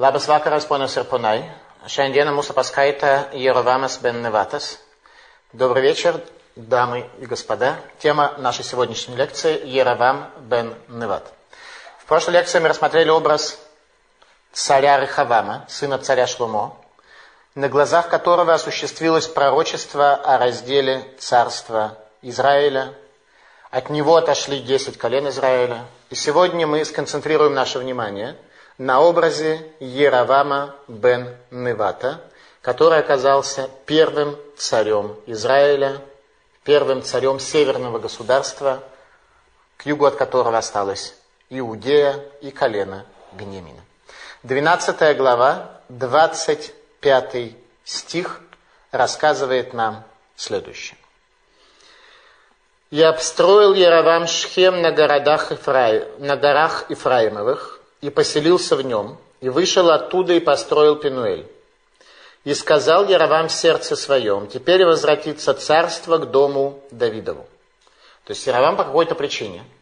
Labas vakaras, ponas ir ponai. Šiandieną mūsų paskaita Jerovamas бен Неватас. Добрый вечер, дамы и господа. Тема нашей сегодняшней лекции – Еровам бен Неват. В прошлой лекции мы рассмотрели образ царя Рехавама, сына царя Шлумо, на глазах которого осуществилось пророчество о разделе царства Израиля. От него отошли 10 колен Израиля. И сегодня мы сконцентрируем наше внимание на образе Еравама бен Невата, который оказался первым царем Израиля, первым царем северного государства, к югу от которого осталась Иудея и колено Бенемина. 12 глава, 25 стих рассказывает нам следующее. «И обстроил Яровам Шхем на, городах Ифраи, на горах Ифраимовых, и поселился в нем, и вышел оттуда и построил Пинуэль. И сказал Яровам в сердце своем, теперь возвратится царство к дому Давидову». То есть Яровам по какой-то причине –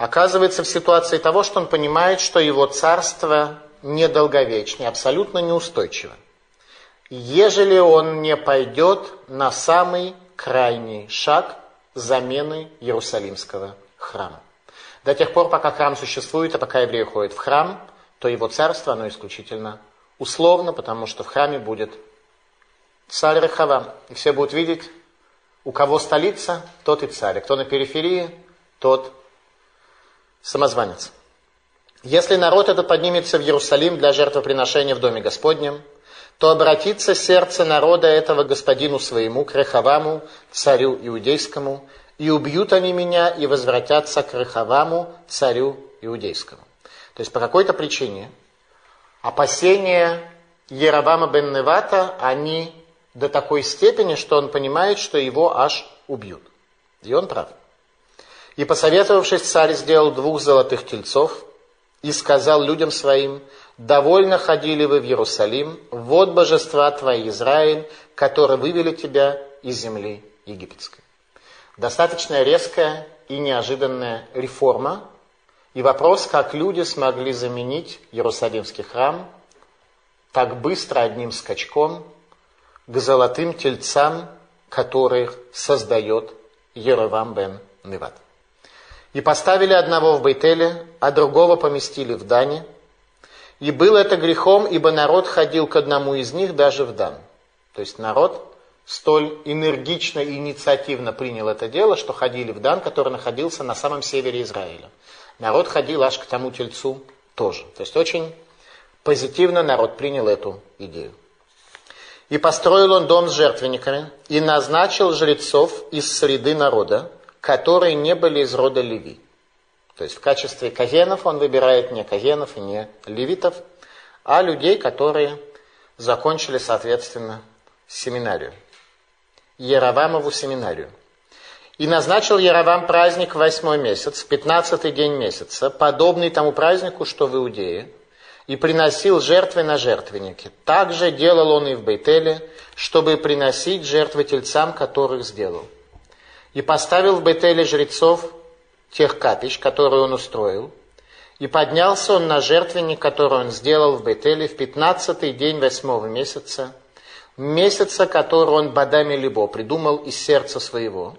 оказывается в ситуации того, что он понимает, что его царство недолговечное, абсолютно неустойчиво. Ежели он не пойдет на самый крайний шаг замены Иерусалимского храма. До тех пор, пока храм существует, а пока евреи ходят в храм, то его царство, оно исключительно условно, потому что в храме будет царь Рехавам. И все будут видеть, у кого столица, тот и царь. Кто на периферии, тот самозванец. Если народ этот поднимется в Иерусалим для жертвоприношения в Доме Господнем, то обратится сердце народа этого господину своему, к Рехаваму, царю иудейскому, и убьют они меня и возвратятся к Рехаваму, царю иудейскому. То есть по какой-то причине опасения Еравама бен Невата, они до такой степени, что он понимает, что его аж убьют. И он прав. И, посоветовавшись, царь сделал двух золотых тельцов и сказал людям своим, «Довольно ходили вы в Иерусалим, вот божества твои, Израиль, которые вывели тебя из земли египетской». Достаточно резкая и неожиданная реформа, и вопрос, как люди смогли заменить Иерусалимский храм так быстро одним скачком к золотым тельцам, которых создает Еровам бен Неват. И поставили одного в Бейтеле, а другого поместили в Дане. И было это грехом, ибо народ ходил к одному из них даже в Дан. То есть народ столь энергично и инициативно принял это дело, что ходили в Дан, который находился на самом севере Израиля. Народ ходил аж к тому тельцу тоже. То есть очень позитивно народ принял эту идею. И построил он дом с жертвенниками, и назначил жрецов из среды народа, которые не были из рода Леви. То есть в качестве кагенов он выбирает не кагенов и не левитов, а людей, которые закончили, соответственно, семинарию. Яровамову семинарию. И назначил Яровам праздник в восьмой месяц, пятнадцатый день месяца, подобный тому празднику, что в Иудее, и приносил жертвы на жертвенники. Также делал он и в Бейтеле, чтобы приносить жертвы тельцам, которых сделал и поставил в Бетеле жрецов тех капищ, которые он устроил, и поднялся он на жертвенник, который он сделал в Бетеле в пятнадцатый день восьмого месяца, месяца, который он Бадами Либо придумал из сердца своего,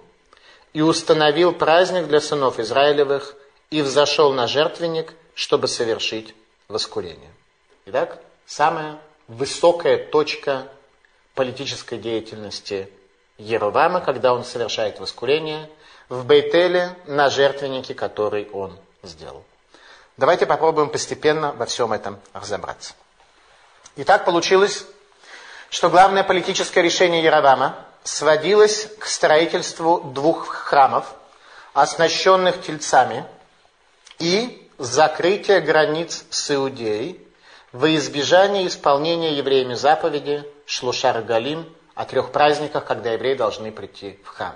и установил праздник для сынов Израилевых, и взошел на жертвенник, чтобы совершить воскурение. Итак, самая высокая точка политической деятельности Еровама, когда он совершает воскурение, в Бейтеле на жертвеннике, который он сделал. Давайте попробуем постепенно во всем этом разобраться. И так получилось, что главное политическое решение Яровама сводилось к строительству двух храмов, оснащенных тельцами, и закрытие границ с Иудеей во избежание исполнения евреями заповеди Шлушар Галим о трех праздниках, когда евреи должны прийти в храм.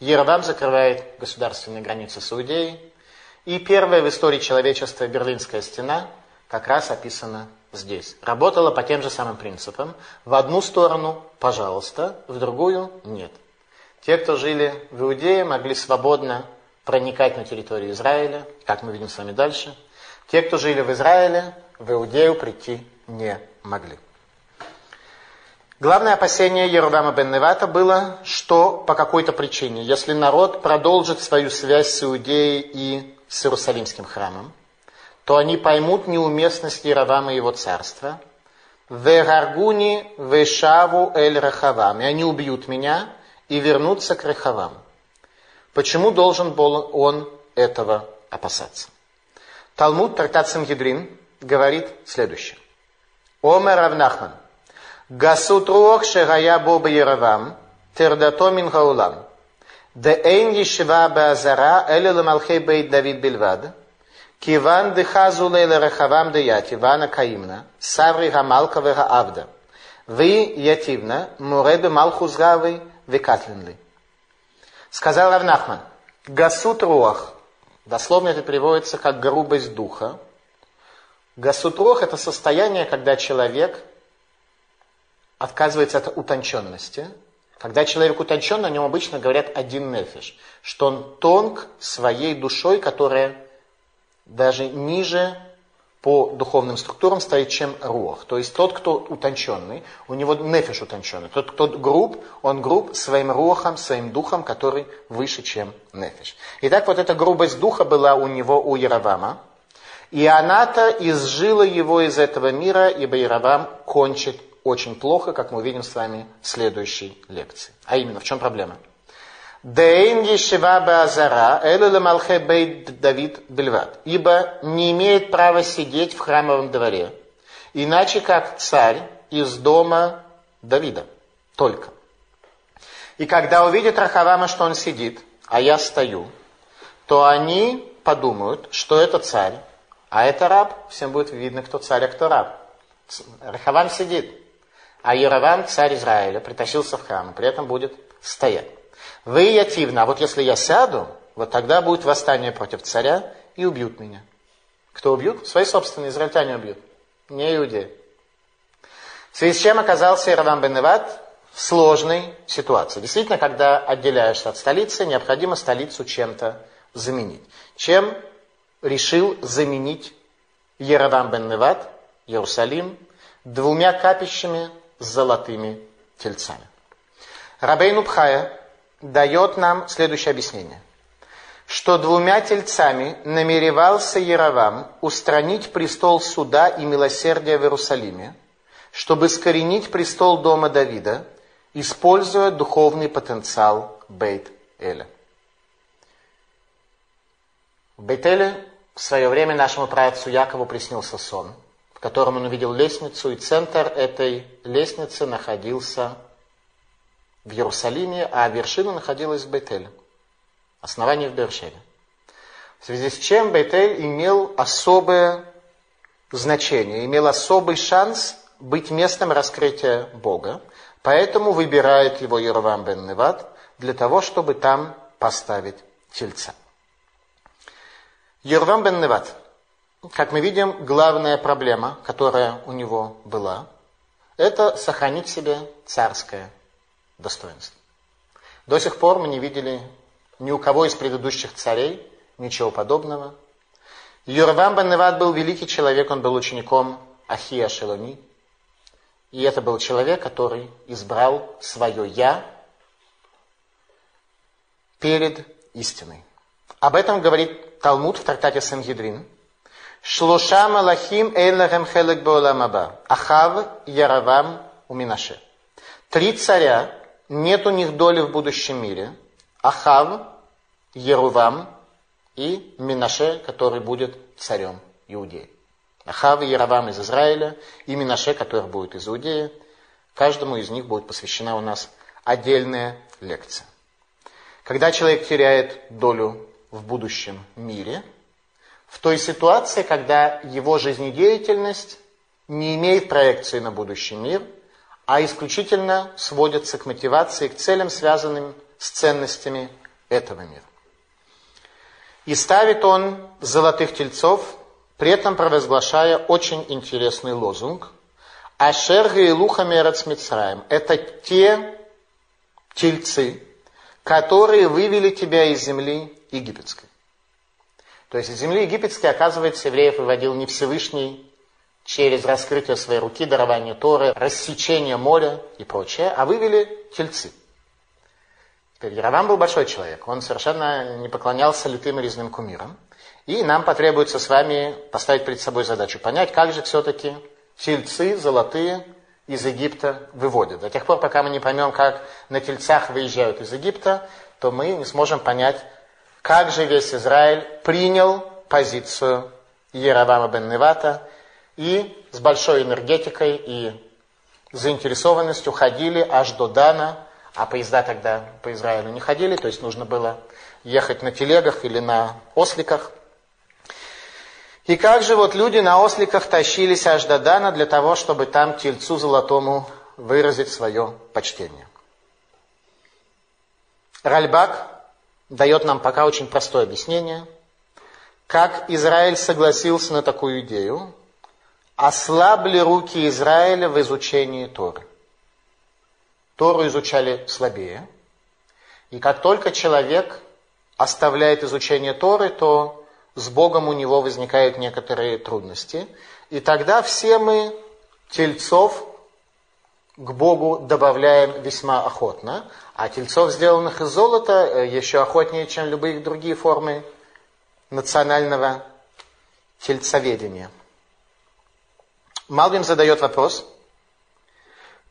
Ервам закрывает государственные границы с Иудеей. И первая в истории человечества Берлинская стена как раз описана здесь. Работала по тем же самым принципам. В одну сторону – пожалуйста, в другую – нет. Те, кто жили в Иудее, могли свободно проникать на территорию Израиля, как мы видим с вами дальше. Те, кто жили в Израиле, в Иудею прийти не могли. Главное опасение Ерубама бен Невата было, что по какой-то причине, если народ продолжит свою связь с Иудеей и с Иерусалимским храмом, то они поймут неуместность Иеровама и его царства. Вераргуни вешаву эль Рахавам. И они убьют меня и вернутся к Рахавам. Почему должен был он этого опасаться? Талмуд, трактат Сангидрин, говорит следующее. Омер Равнахман. Гасутруох шегая боба Яровам, тердато Мин минхаулам. Де эйн ешива базара эле ламалхей бейт Давид бельвад. Киван дехазулейла рахавам деяти, вана каимна, саври гамалка гамалкавы авда. Ви ятивна, муребе малхузгавы викатлинли. Сказал Равнахман, гасут руах, дословно это переводится как грубость духа. Гасут руах это состояние, когда человек отказывается от утонченности. Когда человек утончен, о нем обычно говорят один нефиш, что он тонк своей душой, которая даже ниже по духовным структурам стоит, чем рух. То есть тот, кто утонченный, у него нефиш утонченный. Тот, кто груб, он груб своим рухом, своим духом, который выше, чем нефиш. Итак, вот эта грубость духа была у него, у Яровама. И она-то изжила его из этого мира, ибо Яровам кончит очень плохо, как мы увидим с вами в следующей лекции. А именно, в чем проблема? Дейн ешева базара, эле малхе бейт Давид бельват. Ибо не имеет права сидеть в храмовом дворе, иначе как царь из дома Давида. Только. И когда увидит Рахавама, что он сидит, а я стою, то они подумают, что это царь, а это раб. Всем будет видно, кто царь, а кто раб. Рахавам сидит. А Яровам, царь Израиля, притащился в храм, и при этом будет стоять. Вы активно, а вот если я сяду, вот тогда будет восстание против царя и убьют меня. Кто убьют? Свои собственные израильтяне убьют, не иудеи. В связи с чем оказался Иравам бен Неват в сложной ситуации. Действительно, когда отделяешься от столицы, необходимо столицу чем-то заменить. Чем решил заменить Еравам бен Неват, Иерусалим, двумя капищами с золотыми тельцами. Рабейну Пхая дает нам следующее объяснение. Что двумя тельцами намеревался Яровам устранить престол суда и милосердия в Иерусалиме, чтобы скоренить престол дома Давида, используя духовный потенциал Бейт-Эля. В Бейт-Эле в свое время нашему праотцу Якову приснился сон – в котором он увидел лестницу, и центр этой лестницы находился в Иерусалиме, а вершина находилась в Бейтеле, основание в Бершеве. В связи с чем Бейтель имел особое значение, имел особый шанс быть местом раскрытия Бога, поэтому выбирает его Ервам бен Неват для того, чтобы там поставить тельца. Ервам бен Неват – как мы видим, главная проблема, которая у него была, это сохранить себе царское достоинство. До сих пор мы не видели ни у кого из предыдущих царей ничего подобного. Юрвам бен Невад был великий человек, он был учеником Ахия Шеломи. И это был человек, который избрал свое «я» перед истиной. Об этом говорит Талмуд в трактате Сангидрин – Шлоша Малахим Эйлахем Хелек Боуламаба. Ахав, Яравам, Уминаше. Три царя, нет у них доли в будущем мире. Ахав, Ерувам и Минаше, который будет царем Иудеи. Ахав и Яровам из Израиля и Минаше, который будет из Иудеи. Каждому из них будет посвящена у нас отдельная лекция. Когда человек теряет долю в будущем мире – в той ситуации, когда его жизнедеятельность не имеет проекции на будущий мир, а исключительно сводится к мотивации, к целям, связанным с ценностями этого мира. И ставит он золотых тельцов, при этом провозглашая очень интересный лозунг «Ашер Гаилуха Мерец Мицраем» – это те тельцы, которые вывели тебя из земли египетской. То есть из земли египетской, оказывается, евреев выводил не Всевышний через раскрытие своей руки, дарование Торы, рассечение моря и прочее, а вывели тельцы. Теперь Яровам был большой человек, он совершенно не поклонялся литым и резным кумирам. И нам потребуется с вами поставить перед собой задачу, понять, как же все-таки тельцы золотые из Египта выводят. До тех пор, пока мы не поймем, как на тельцах выезжают из Египта, то мы не сможем понять, как же весь Израиль принял позицию Яровама бен Невата и с большой энергетикой и заинтересованностью ходили аж до Дана, а поезда тогда по Израилю не ходили, то есть нужно было ехать на телегах или на осликах. И как же вот люди на осликах тащились аж до Дана для того, чтобы там тельцу золотому выразить свое почтение. Ральбак дает нам пока очень простое объяснение, как Израиль согласился на такую идею, ослабли руки Израиля в изучении Торы. Тору изучали слабее, и как только человек оставляет изучение Торы, то с Богом у него возникают некоторые трудности. И тогда все мы тельцов к Богу добавляем весьма охотно, а тельцов, сделанных из золота, э, еще охотнее, чем любые другие формы национального тельцоведения. Малбим задает вопрос,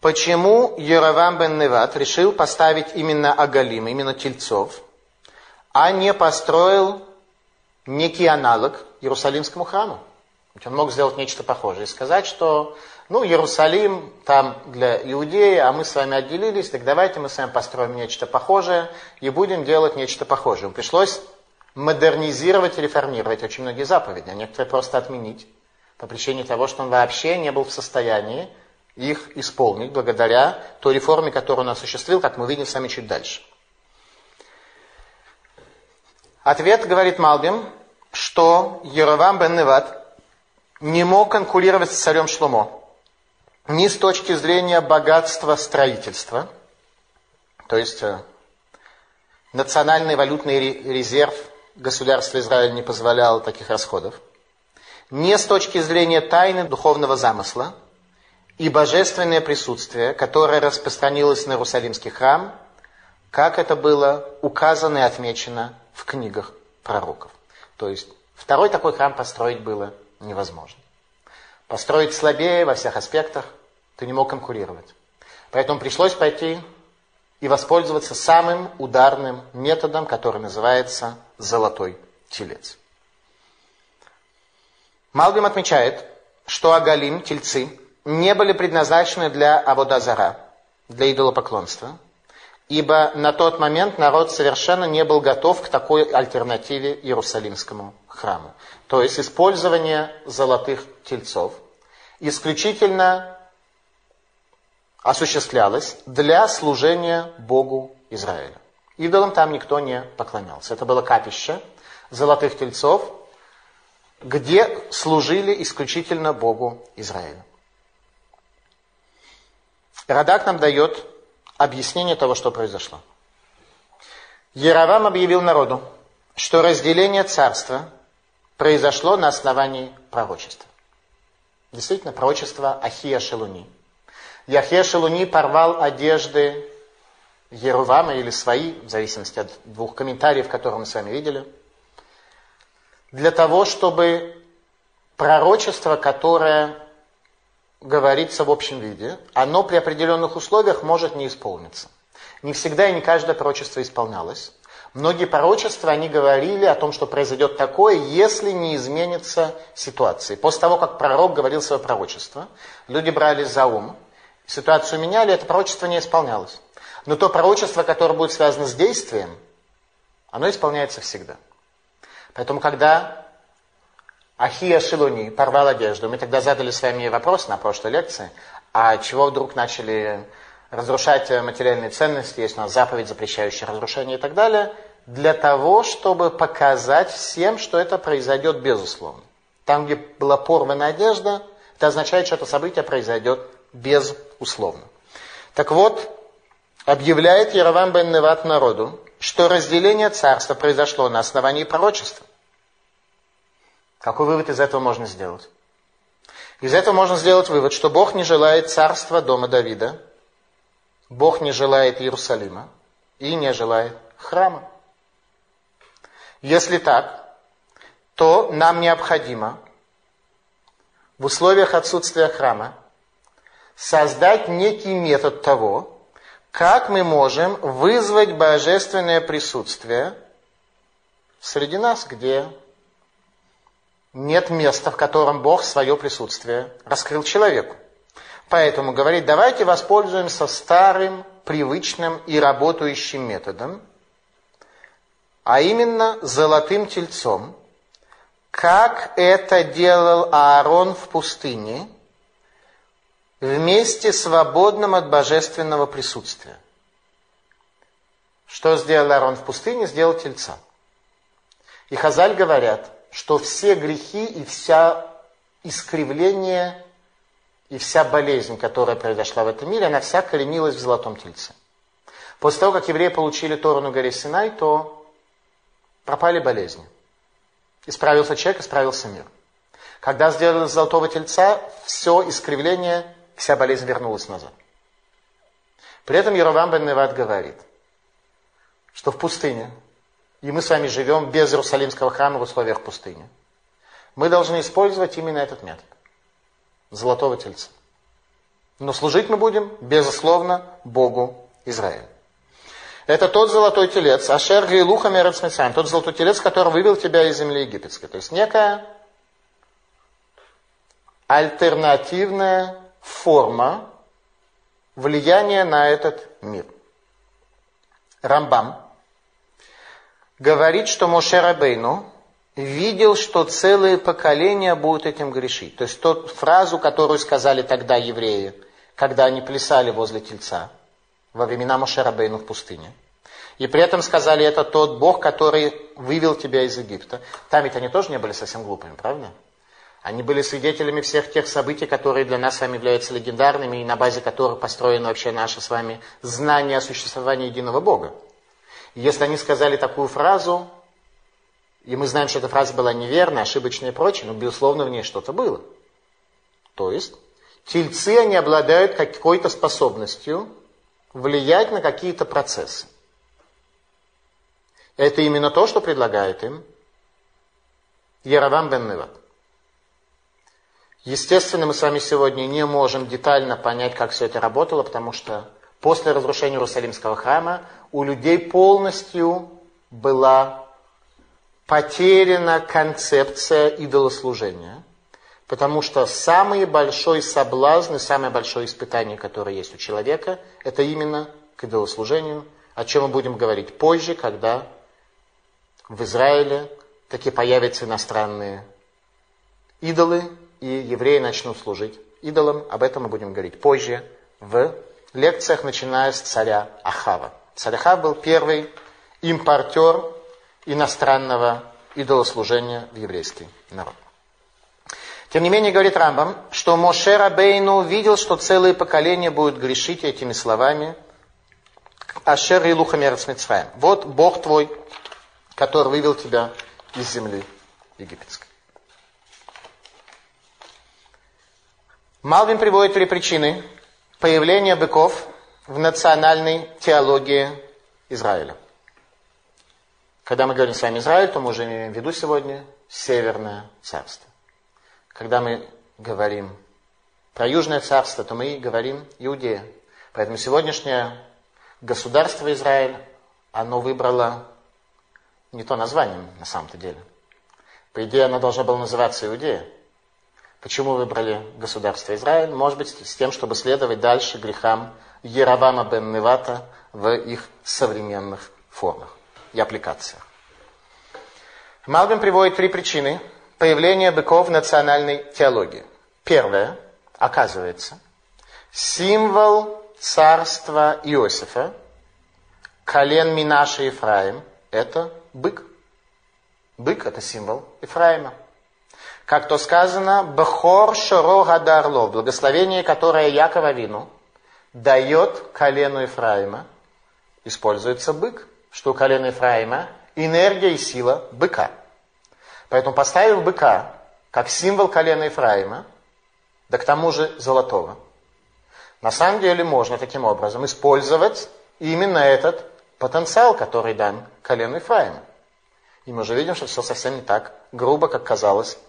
почему Яровам бен Неват решил поставить именно Агалим, именно тельцов, а не построил некий аналог Иерусалимскому храму? Ведь он мог сделать нечто похожее и сказать, что ну, Иерусалим там для Иудеи, а мы с вами отделились, так давайте мы с вами построим нечто похожее и будем делать нечто похожее. Пришлось модернизировать и реформировать очень многие заповеди, а некоторые просто отменить по причине того, что он вообще не был в состоянии их исполнить благодаря той реформе, которую он осуществил, как мы видим с вами чуть дальше. Ответ, говорит Малбим, что Еровам бен Неват не мог конкурировать с царем Шломо ни с точки зрения богатства строительства, то есть э, национальный валютный резерв государства Израиль не позволял таких расходов, ни с точки зрения тайны духовного замысла и божественное присутствие, которое распространилось на Иерусалимский храм, как это было указано и отмечено в книгах пророков. То есть второй такой храм построить было невозможно. Построить слабее во всех аспектах, ты не мог конкурировать. Поэтому пришлось пойти и воспользоваться самым ударным методом, который называется золотой телец. Малбим отмечает, что агалим, тельцы, не были предназначены для Аводазара, для идолопоклонства, ибо на тот момент народ совершенно не был готов к такой альтернативе Иерусалимскому храму. То есть использование золотых тельцов исключительно осуществлялось для служения Богу Израиля. Идолам там никто не поклонялся. Это было капище золотых тельцов, где служили исключительно Богу Израиля. Радак нам дает объяснение того, что произошло. Яровам объявил народу, что разделение царства произошло на основании пророчества. Действительно, пророчество Ахия Шелуни – Яхе Шелуни порвал одежды Ерувама или свои, в зависимости от двух комментариев, которые мы с вами видели, для того, чтобы пророчество, которое говорится в общем виде, оно при определенных условиях может не исполниться. Не всегда и не каждое пророчество исполнялось. Многие пророчества, они говорили о том, что произойдет такое, если не изменится ситуация. После того, как пророк говорил свое пророчество, люди брались за ум, ситуацию меняли, это пророчество не исполнялось. Но то пророчество, которое будет связано с действием, оно исполняется всегда. Поэтому, когда Ахия Шилуни порвал одежду, мы тогда задали с вами вопрос на прошлой лекции, а чего вдруг начали разрушать материальные ценности, есть у нас заповедь, запрещающая разрушение и так далее, для того, чтобы показать всем, что это произойдет безусловно. Там, где была порвана одежда, это означает, что это событие произойдет безусловно. Так вот, объявляет Яровам бен Неват народу, что разделение царства произошло на основании пророчества. Какой вывод из этого можно сделать? Из этого можно сделать вывод, что Бог не желает царства дома Давида, Бог не желает Иерусалима и не желает храма. Если так, то нам необходимо в условиях отсутствия храма создать некий метод того, как мы можем вызвать божественное присутствие среди нас, где нет места, в котором Бог свое присутствие раскрыл человеку. Поэтому говорит, давайте воспользуемся старым, привычным и работающим методом, а именно золотым тельцом, как это делал Аарон в пустыне, вместе свободным от божественного присутствия. Что сделал Аарон в пустыне? Сделал тельца. И Хазаль говорят, что все грехи и вся искривление и вся болезнь, которая произошла в этом мире, она вся коренилась в золотом тельце. После того, как евреи получили Тору на горе Синай, то пропали болезни. Исправился человек, исправился мир. Когда сделали золотого тельца, все искривление, вся болезнь вернулась назад. При этом Яровам бен Неват говорит, что в пустыне, и мы с вами живем без Иерусалимского храма в условиях пустыни, мы должны использовать именно этот метод золотого тельца. Но служить мы будем, безусловно, Богу Израиля. Это тот золотой телец, Ашер Гейлуха Мерецмецаем, тот золотой телец, который вывел тебя из земли египетской. То есть некая альтернативная форма влияния на этот мир. Рамбам говорит, что Моше Рабейну видел, что целые поколения будут этим грешить. То есть тот фразу, которую сказали тогда евреи, когда они плясали возле тельца, во времена Мошерабейну в пустыне. И при этом сказали, это тот Бог, который вывел тебя из Египта. Там ведь они тоже не были совсем глупыми, правда? Они были свидетелями всех тех событий, которые для нас с вами являются легендарными, и на базе которых построено вообще наше с вами знание о существовании единого Бога. Если они сказали такую фразу, и мы знаем, что эта фраза была неверная, ошибочная и прочее, но, безусловно, в ней что-то было. То есть, тельцы, они обладают какой-то способностью влиять на какие-то процессы. Это именно то, что предлагает им Яровам бен Неват. Естественно, мы с вами сегодня не можем детально понять, как все это работало, потому что после разрушения Иерусалимского храма у людей полностью была потеряна концепция идолослужения, потому что самый большой соблазн и самое большое испытание, которое есть у человека, это именно к идолослужению, о чем мы будем говорить позже, когда в Израиле таки появятся иностранные идолы, и евреи начнут служить идолам. Об этом мы будем говорить позже в лекциях, начиная с царя Ахава. Царь Ахав был первый импортер иностранного идолослужения в еврейский народ. Тем не менее, говорит Рамбам, что Моше Рабейну видел, что целые поколения будут грешить этими словами Ашер и Лухамерец Вот Бог твой, который вывел тебя из земли египетской. Малвин приводит три причины появления быков в национальной теологии Израиля. Когда мы говорим с вами Израиль, то мы уже имеем в виду сегодня Северное Царство. Когда мы говорим про Южное Царство, то мы говорим Иудея. Поэтому сегодняшнее государство Израиль, оно выбрало не то название на самом-то деле. По идее, оно должно было называться Иудея. Почему выбрали государство Израиль? Может быть, с тем, чтобы следовать дальше грехам Еравама бен Невата в их современных формах и аппликациях. Малбин приводит три причины появления быков в национальной теологии. Первое, оказывается, символ царства Иосифа, колен Минаша Ефраим, это бык. Бык – это символ Ефраима. Как то сказано, Бхор Шоро Гадарло, благословение, которое Якова Вину дает колену Ефраима, используется бык что у колена Ефраима энергия и сила быка. Поэтому поставив быка как символ колена Ефраима, да к тому же золотого. На самом деле можно таким образом использовать именно этот потенциал, который дан колену Ефраима. И мы уже видим, что все совсем не так грубо, как казалось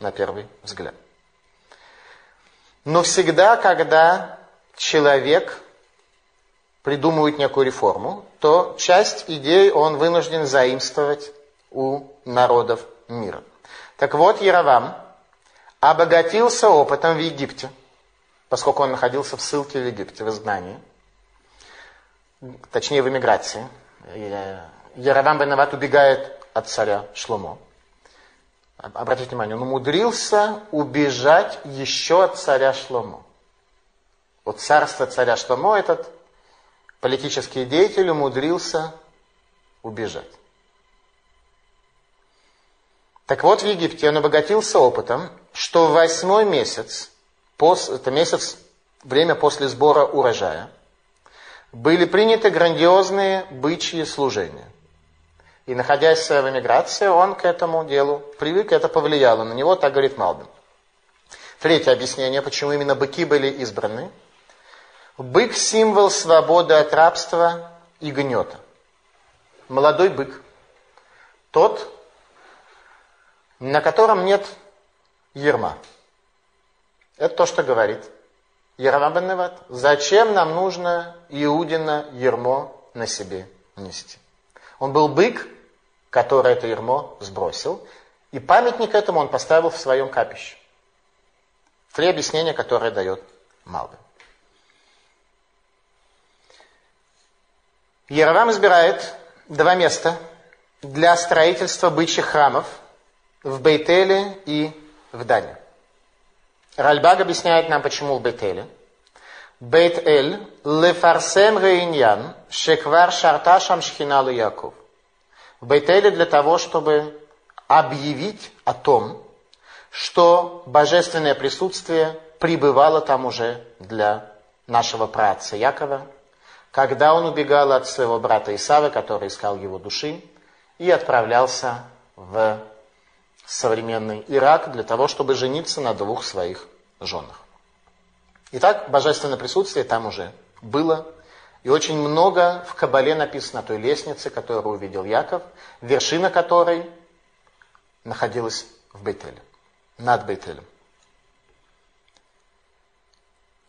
на первый взгляд. Но всегда, когда человек придумывает некую реформу, то часть идей он вынужден заимствовать у народов мира. Так вот, Яровам обогатился опытом в Египте, поскольку он находился в ссылке в Египте, в изгнании, точнее в эмиграции. Яровам Бенават убегает от царя Шломо. Обратите внимание, он умудрился убежать еще от царя Шломо. Вот царство царя Шломо этот политический деятель умудрился убежать. Так вот, в Египте он обогатился опытом, что в восьмой месяц, это месяц, время после сбора урожая, были приняты грандиозные бычьи служения. И находясь в эмиграции, он к этому делу привык, это повлияло на него, так говорит Малбин. Третье объяснение, почему именно быки были избраны. Бык – символ свободы от рабства и гнета. Молодой бык. Тот, на котором нет ерма. Это то, что говорит Яровам бен Неват. Зачем нам нужно Иудина ермо на себе нести? Он был бык, который это ермо сбросил, и памятник этому он поставил в своем капище. Три объяснения, которые дает Малбин. Яровам избирает два места для строительства бычьих храмов в Бейтеле и в Дане. Ральбаг объясняет нам, почему в Бейтеле. Бейт-Эль лефарсем рейньян шеквар шарташам шхиналу Яков. В Бейтеле для того, чтобы объявить о том, что божественное присутствие пребывало там уже для нашего праца Якова, когда он убегал от своего брата Исава, который искал его души, и отправлялся в современный Ирак для того, чтобы жениться на двух своих женах. Итак, божественное присутствие там уже было. И очень много в Кабале написано о той лестнице, которую увидел Яков, вершина которой находилась в Бейтеле, над Бейтелем.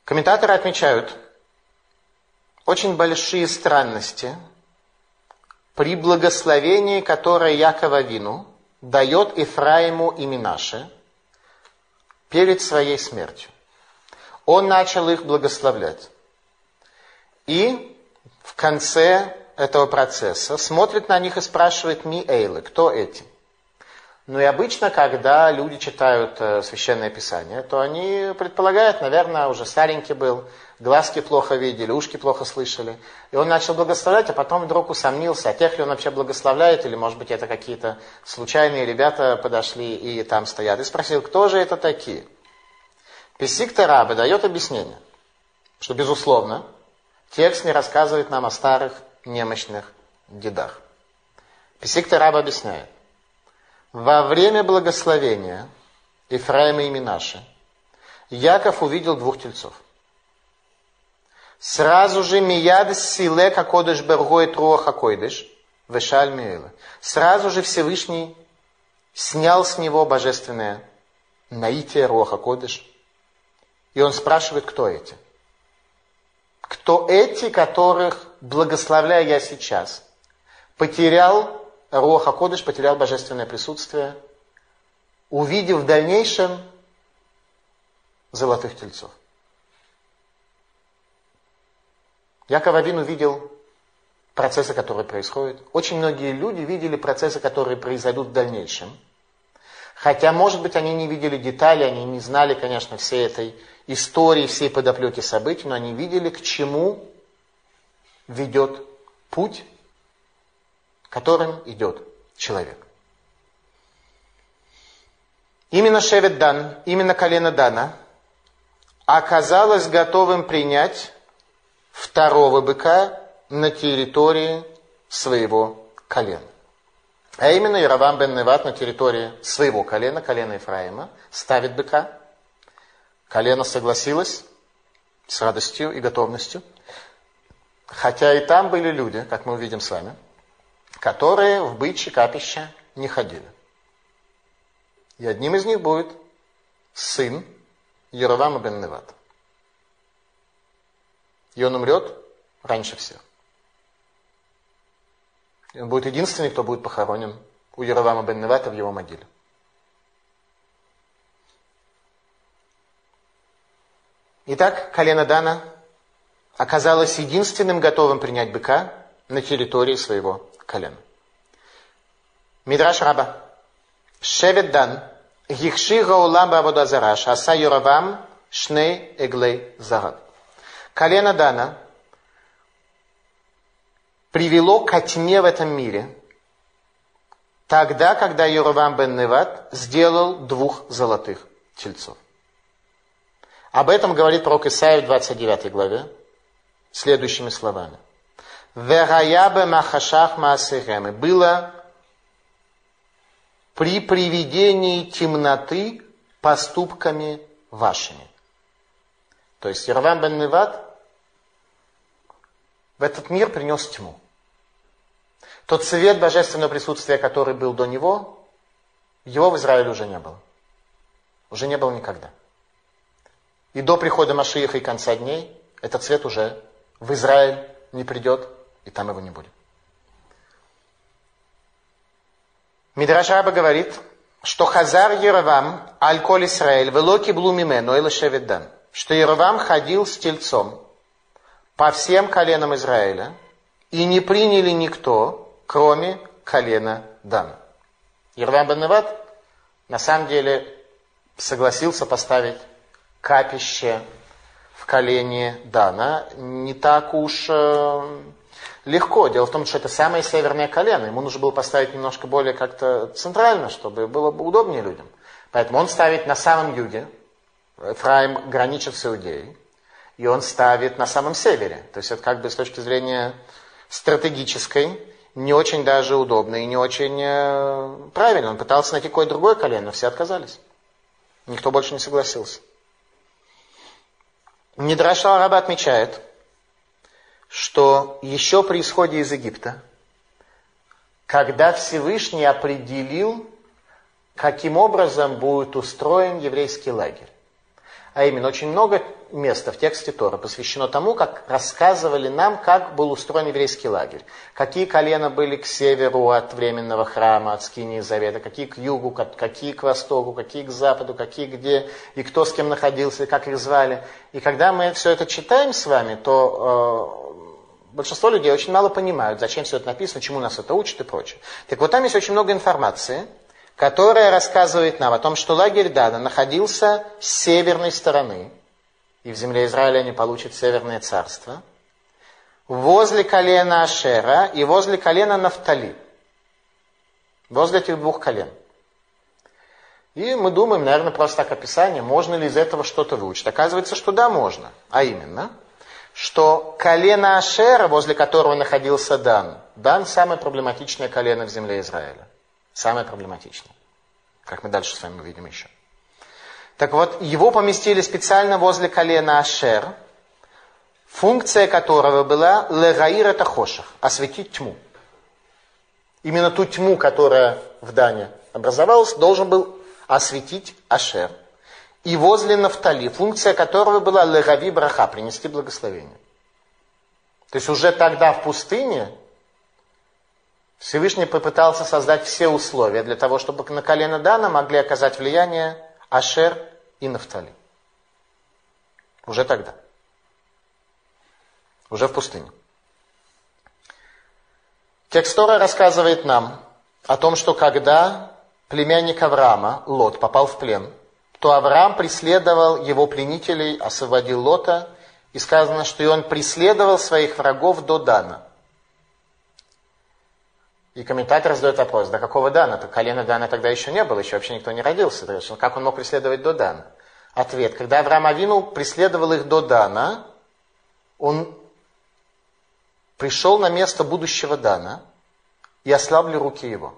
Комментаторы отмечают очень большие странности при благословении, которое Якова Вину дает Ифраиму и Минаше перед своей смертью. Он начал их благословлять. И в конце этого процесса смотрит на них и спрашивает «Ми Эйлы», кто эти? Ну и обычно, когда люди читают э, Священное Писание, то они предполагают, наверное, уже старенький был, глазки плохо видели, ушки плохо слышали. И он начал благословлять, а потом вдруг усомнился, а тех ли он вообще благословляет, или, может быть, это какие-то случайные ребята подошли и там стоят. И спросил, кто же это такие? Песик Тараба дает объяснение, что, безусловно, текст не рассказывает нам о старых немощных дедах. Песик Тараба объясняет, во время благословения Ифраима и Минаши Яков увидел двух тельцов – Сразу же мияд силе какодыш бергоет руаха койдыш, вешаль миэла. Сразу же Всевышний снял с него божественное наитие руаха кодыш. И он спрашивает, кто эти? Кто эти, которых, благословляя я сейчас, потерял Руаха Кодыш, потерял божественное присутствие, увидев в дальнейшем золотых тельцов. Яков Авин увидел процессы, которые происходят. Очень многие люди видели процессы, которые произойдут в дальнейшем. Хотя, может быть, они не видели детали, они не знали, конечно, всей этой истории, всей подоплеки событий, но они видели, к чему ведет путь, которым идет человек. Именно Шевет Дан, именно колено Дана оказалось готовым принять второго быка на территории своего колена. А именно Яровам бен Неват на территории своего колена, колена Ефраима, ставит быка, Колено согласилось с радостью и готовностью. Хотя и там были люди, как мы увидим с вами, которые в бычье капище не ходили. И одним из них будет сын Яровама бен Неват. И он умрет раньше всех. И он будет единственный, кто будет похоронен у Яровама бен Невата в его могиле. Итак, колено Дана оказалось единственным готовым принять быка на территории своего колена. Мидраш Раба. Шевет Дан. Гихши гаулам баводазара. Шаса Юравам шней эглей загад. Колено Дана привело ко тьме в этом мире тогда, когда Юравам бен Неват сделал двух золотых тельцов. Об этом говорит пророк Исаия в 29 главе следующими словами. Вераябе махашах маасехемы. Было при приведении темноты поступками вашими. То есть Ирвам бен Неват в этот мир принес тьму. Тот свет божественного присутствия, который был до него, его в Израиле уже не было. Уже не было никогда. И до прихода Машииха и конца дней этот свет уже в Израиль не придет, и там его не будет. Мидраш Раба говорит, что Хазар Еровам, Аль-Коль Исраэль, Велоки Блумимену, Элашеведан, что Еровам ходил с тельцом по всем коленам Израиля, и не приняли никто, кроме колена Дана. Еровам бен на самом деле согласился поставить капище в колене Дана не так уж э, легко. Дело в том, что это самое северное колено. Ему нужно было поставить немножко более как-то центрально, чтобы было бы удобнее людям. Поэтому он ставит на самом юге. Эфраим граничит с Иудеей. И он ставит на самом севере. То есть это как бы с точки зрения стратегической не очень даже удобно и не очень э, правильно. Он пытался найти какое-то другое колено, но все отказались. Никто больше не согласился. Мидраша Раба отмечает, что еще при исходе из Египта, когда Всевышний определил, каким образом будет устроен еврейский лагерь. А именно, очень много места в тексте Тора посвящено тому, как рассказывали нам, как был устроен еврейский лагерь. Какие колена были к северу от временного храма, от скинии Завета, какие к югу, какие к востоку, какие к западу, какие где, и кто с кем находился, и как их звали. И когда мы все это читаем с вами, то э, большинство людей очень мало понимают, зачем все это написано, чему нас это учит и прочее. Так вот там есть очень много информации, которая рассказывает нам о том, что лагерь Дана находился с северной стороны, и в земле Израиля они получат северное царство, возле колена Ашера и возле колена Нафтали. Возле этих двух колен. И мы думаем, наверное, просто так описание, можно ли из этого что-то выучить. Оказывается, что да, можно. А именно, что колено Ашера, возле которого находился Дан, Дан самое проблематичное колено в земле Израиля. Самое проблематичное. Как мы дальше с вами увидим еще. Так вот, его поместили специально возле колена Ашер, функция которого была легаир тахошах, осветить тьму. Именно ту тьму, которая в Дане образовалась, должен был осветить Ашер. И возле Нафтали, функция которого была легави браха, принести благословение. То есть уже тогда в пустыне Всевышний попытался создать все условия для того, чтобы на колено Дана могли оказать влияние Ашер и Нафтали. Уже тогда. Уже в пустыне. Текст рассказывает нам о том, что когда племянник Авраама, Лот, попал в плен, то Авраам преследовал его пленителей, освободил Лота, и сказано, что и он преследовал своих врагов до Дана – и комментатор задает вопрос, до какого Дана? То колена Дана тогда еще не было, еще вообще никто не родился. То есть, как он мог преследовать до Дана? Ответ. Когда Авраам Авину преследовал их до Дана, он пришел на место будущего Дана и ослабли руки его.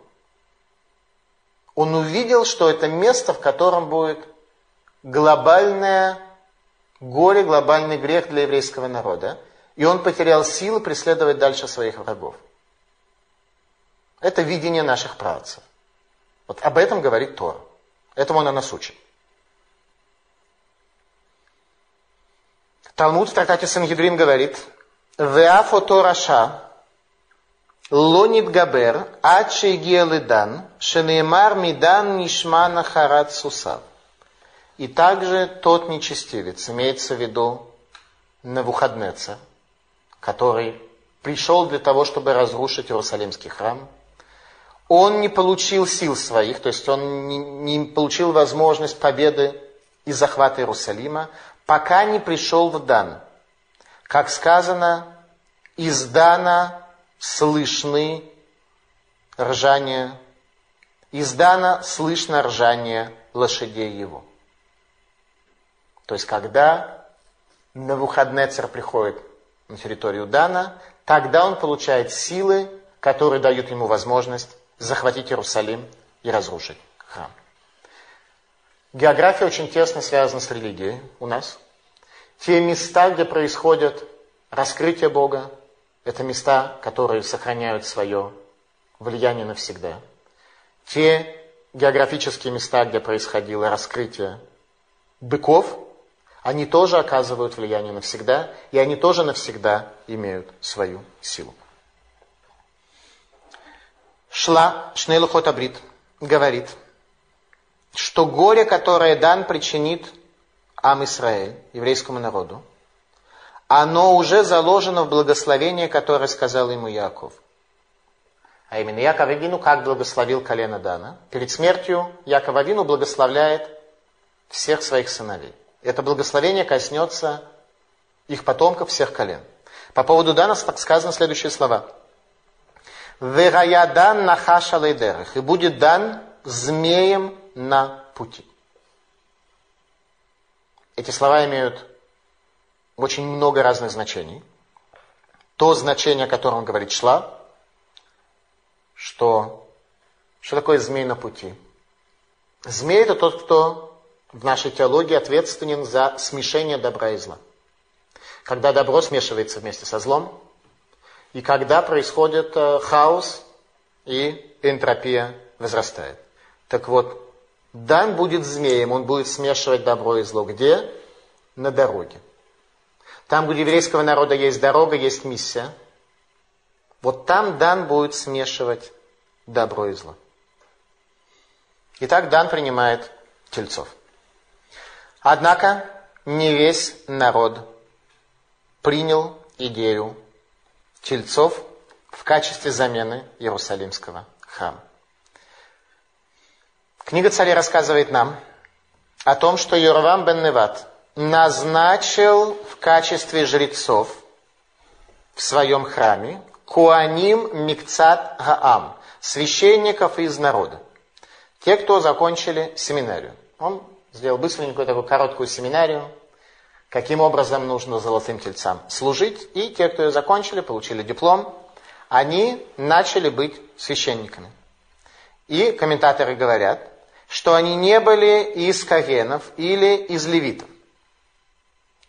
Он увидел, что это место, в котором будет глобальное горе, глобальный грех для еврейского народа. И он потерял силы преследовать дальше своих врагов. Это видение наших працев. Вот об этом говорит Тор. Этому она нас учит. Талмуд в трактате Сангидрин говорит, «Веафо Тораша лонит габер ачи гелидан шенеймар мидан нишмана харат сусав». И также тот нечестивец, имеется в виду Навуходнецер, который пришел для того, чтобы разрушить Иерусалимский храм, он не получил сил своих, то есть он не, не получил возможность победы и захвата Иерусалима, пока не пришел в Дан. Как сказано, из Дана слышны ржание, из Дана слышно ржание лошадей его. То есть, когда на выходный царь приходит на территорию Дана, тогда он получает силы, которые дают ему возможность захватить Иерусалим и разрушить храм. География очень тесно связана с религией у нас. Те места, где происходит раскрытие Бога, это места, которые сохраняют свое влияние навсегда. Те географические места, где происходило раскрытие быков, они тоже оказывают влияние навсегда, и они тоже навсегда имеют свою силу. Шла Шнейлухот Абрит говорит, что горе, которое дан причинит Ам Исраэль, еврейскому народу, оно уже заложено в благословение, которое сказал ему Яков. А именно Яков Авину как благословил колено Дана. Перед смертью Яков Авину благословляет всех своих сыновей. Это благословение коснется их потомков всех колен. По поводу Дана так сказано следующие слова. Вераядан нахаша лейдерах. И будет дан змеем на пути. Эти слова имеют очень много разных значений. То значение, о котором говорит шла, что, что такое змей на пути? Змей это тот, кто в нашей теологии ответственен за смешение добра и зла. Когда добро смешивается вместе со злом, и когда происходит э, хаос и энтропия возрастает. Так вот, Дан будет змеем, он будет смешивать добро и зло. Где? На дороге. Там, где у еврейского народа есть дорога, есть миссия. Вот там Дан будет смешивать добро и зло. Итак, Дан принимает тельцов. Однако не весь народ принял идею тельцов в качестве замены Иерусалимского храма. Книга царей рассказывает нам о том, что Йоравам бен Неват назначил в качестве жрецов в своем храме Куаним Микцат Гаам, священников из народа. Те, кто закончили семинарию. Он сделал быстренькую такую короткую семинарию, каким образом нужно золотым тельцам служить. И те, кто ее закончили, получили диплом, они начали быть священниками. И комментаторы говорят, что они не были из кагенов или из левитов.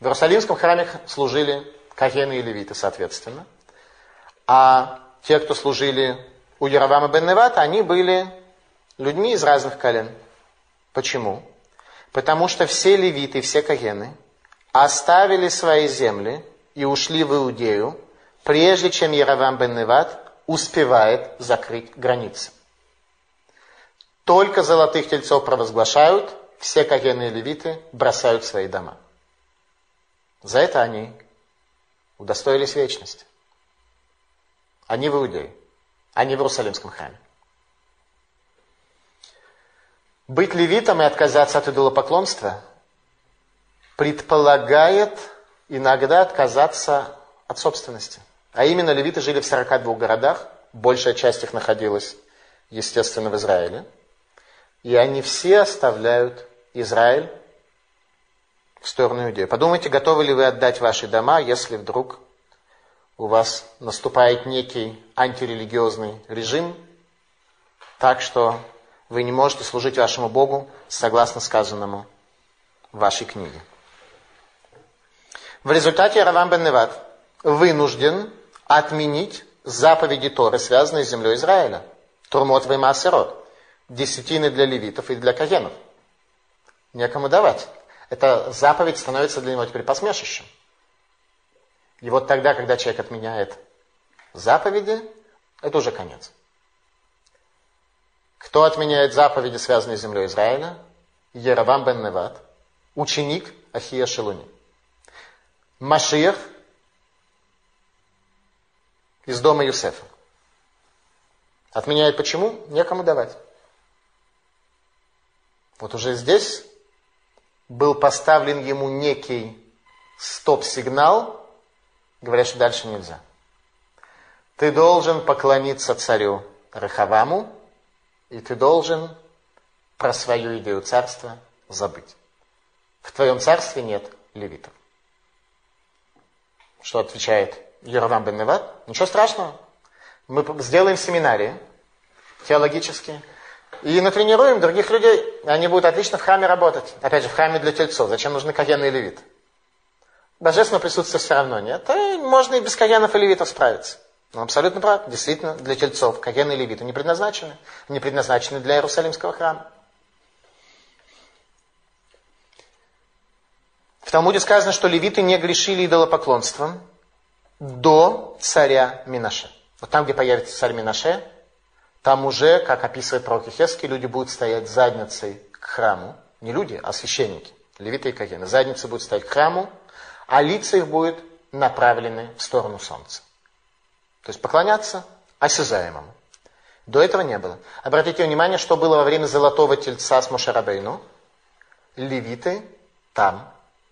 В Иерусалимском храме служили кагены и левиты, соответственно. А те, кто служили у Яровама бен Невата, они были людьми из разных колен. Почему? Потому что все левиты, все кагены оставили свои земли и ушли в Иудею, прежде чем Яровам бен Неват успевает закрыть границы. Только золотых тельцов провозглашают, все кагены и левиты бросают свои дома. За это они удостоились вечности. Они в Иудее, они в Иерусалимском храме. Быть левитом и отказаться от идолопоклонства предполагает иногда отказаться от собственности. А именно левиты жили в 42 городах, большая часть их находилась, естественно, в Израиле. И они все оставляют Израиль в сторону Иудеи. Подумайте, готовы ли вы отдать ваши дома, если вдруг у вас наступает некий антирелигиозный режим, так что вы не можете служить вашему Богу согласно сказанному в вашей книге. В результате Равам бен Неват вынужден отменить заповеди Торы, связанные с землей Израиля. Турмот и Маасерот. Десятины для левитов и для кагенов. Некому давать. Эта заповедь становится для него теперь посмешищем. И вот тогда, когда человек отменяет заповеди, это уже конец. Кто отменяет заповеди, связанные с землей Израиля? Еравам бен Неват, ученик Ахия Шелуни. Машиях из дома Юсефа. Отменяет почему? Некому давать. Вот уже здесь был поставлен ему некий стоп-сигнал, говорят, что дальше нельзя. Ты должен поклониться царю Рахаваму, и ты должен про свою идею царства забыть. В твоем царстве нет левитов. Что отвечает Яровам бен Неват? Ничего страшного. Мы сделаем семинарии теологические и натренируем других людей. Они будут отлично в храме работать. Опять же, в храме для тельцов. Зачем нужны кагены и левит? Божественного присутствия все равно нет. И можно и без кагенов и левитов справиться. Он абсолютно прав. Действительно, для тельцов кагены и левиты не предназначены. Не предназначены для Иерусалимского храма. Талмуде сказано, что левиты не грешили идолопоклонством до царя Минаше. Вот там, где появится царь Минаше, там уже, как описывает пророк Ихески, люди будут стоять задницей к храму. Не люди, а священники, левиты и кагены. Задницы будут стоять к храму, а лица их будут направлены в сторону солнца. То есть поклоняться осязаемому. До этого не было. Обратите внимание, что было во время золотого тельца с Мошерабейну. Левиты там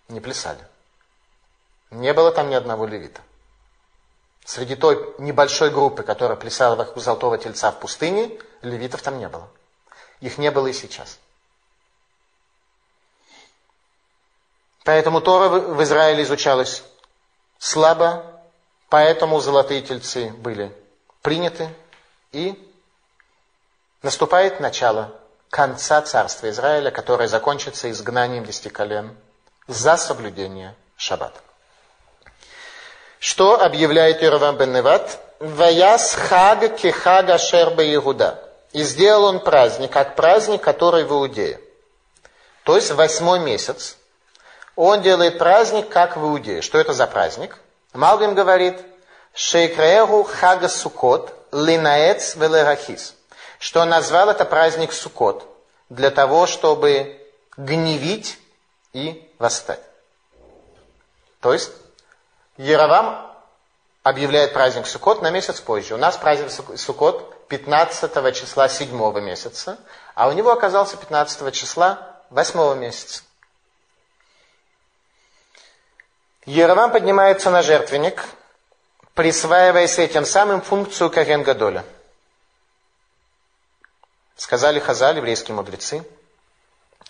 не плясали. Не было там ни одного левита. Среди той небольшой группы, которая плясала вокруг золотого тельца в пустыне, левитов там не было. Их не было и сейчас. Поэтому Тора в Израиле изучалась слабо, поэтому золотые тельцы были приняты, и наступает начало конца царства Израиля, которое закончится изгнанием десяти колен за соблюдение шаббата. Что объявляет Иеравам бен Неват? Ваяс хаг кехаг ашер Иуда. И сделал он праздник, как праздник, который в Иудее. То есть восьмой месяц. Он делает праздник, как в Иудее. Что это за праздник? Малбим говорит, Шейкрееру хага сукот линаец велерахис. Что он назвал это праздник Сукот для того, чтобы гневить и восстать. То есть Яровам объявляет праздник Сукот на месяц позже. У нас праздник Сукот 15 числа 7 месяца, а у него оказался 15 числа 8 месяца. Яровам поднимается на жертвенник, присваивая с этим самым функцию Карен Гадоля. Сказали Хазали, еврейские мудрецы,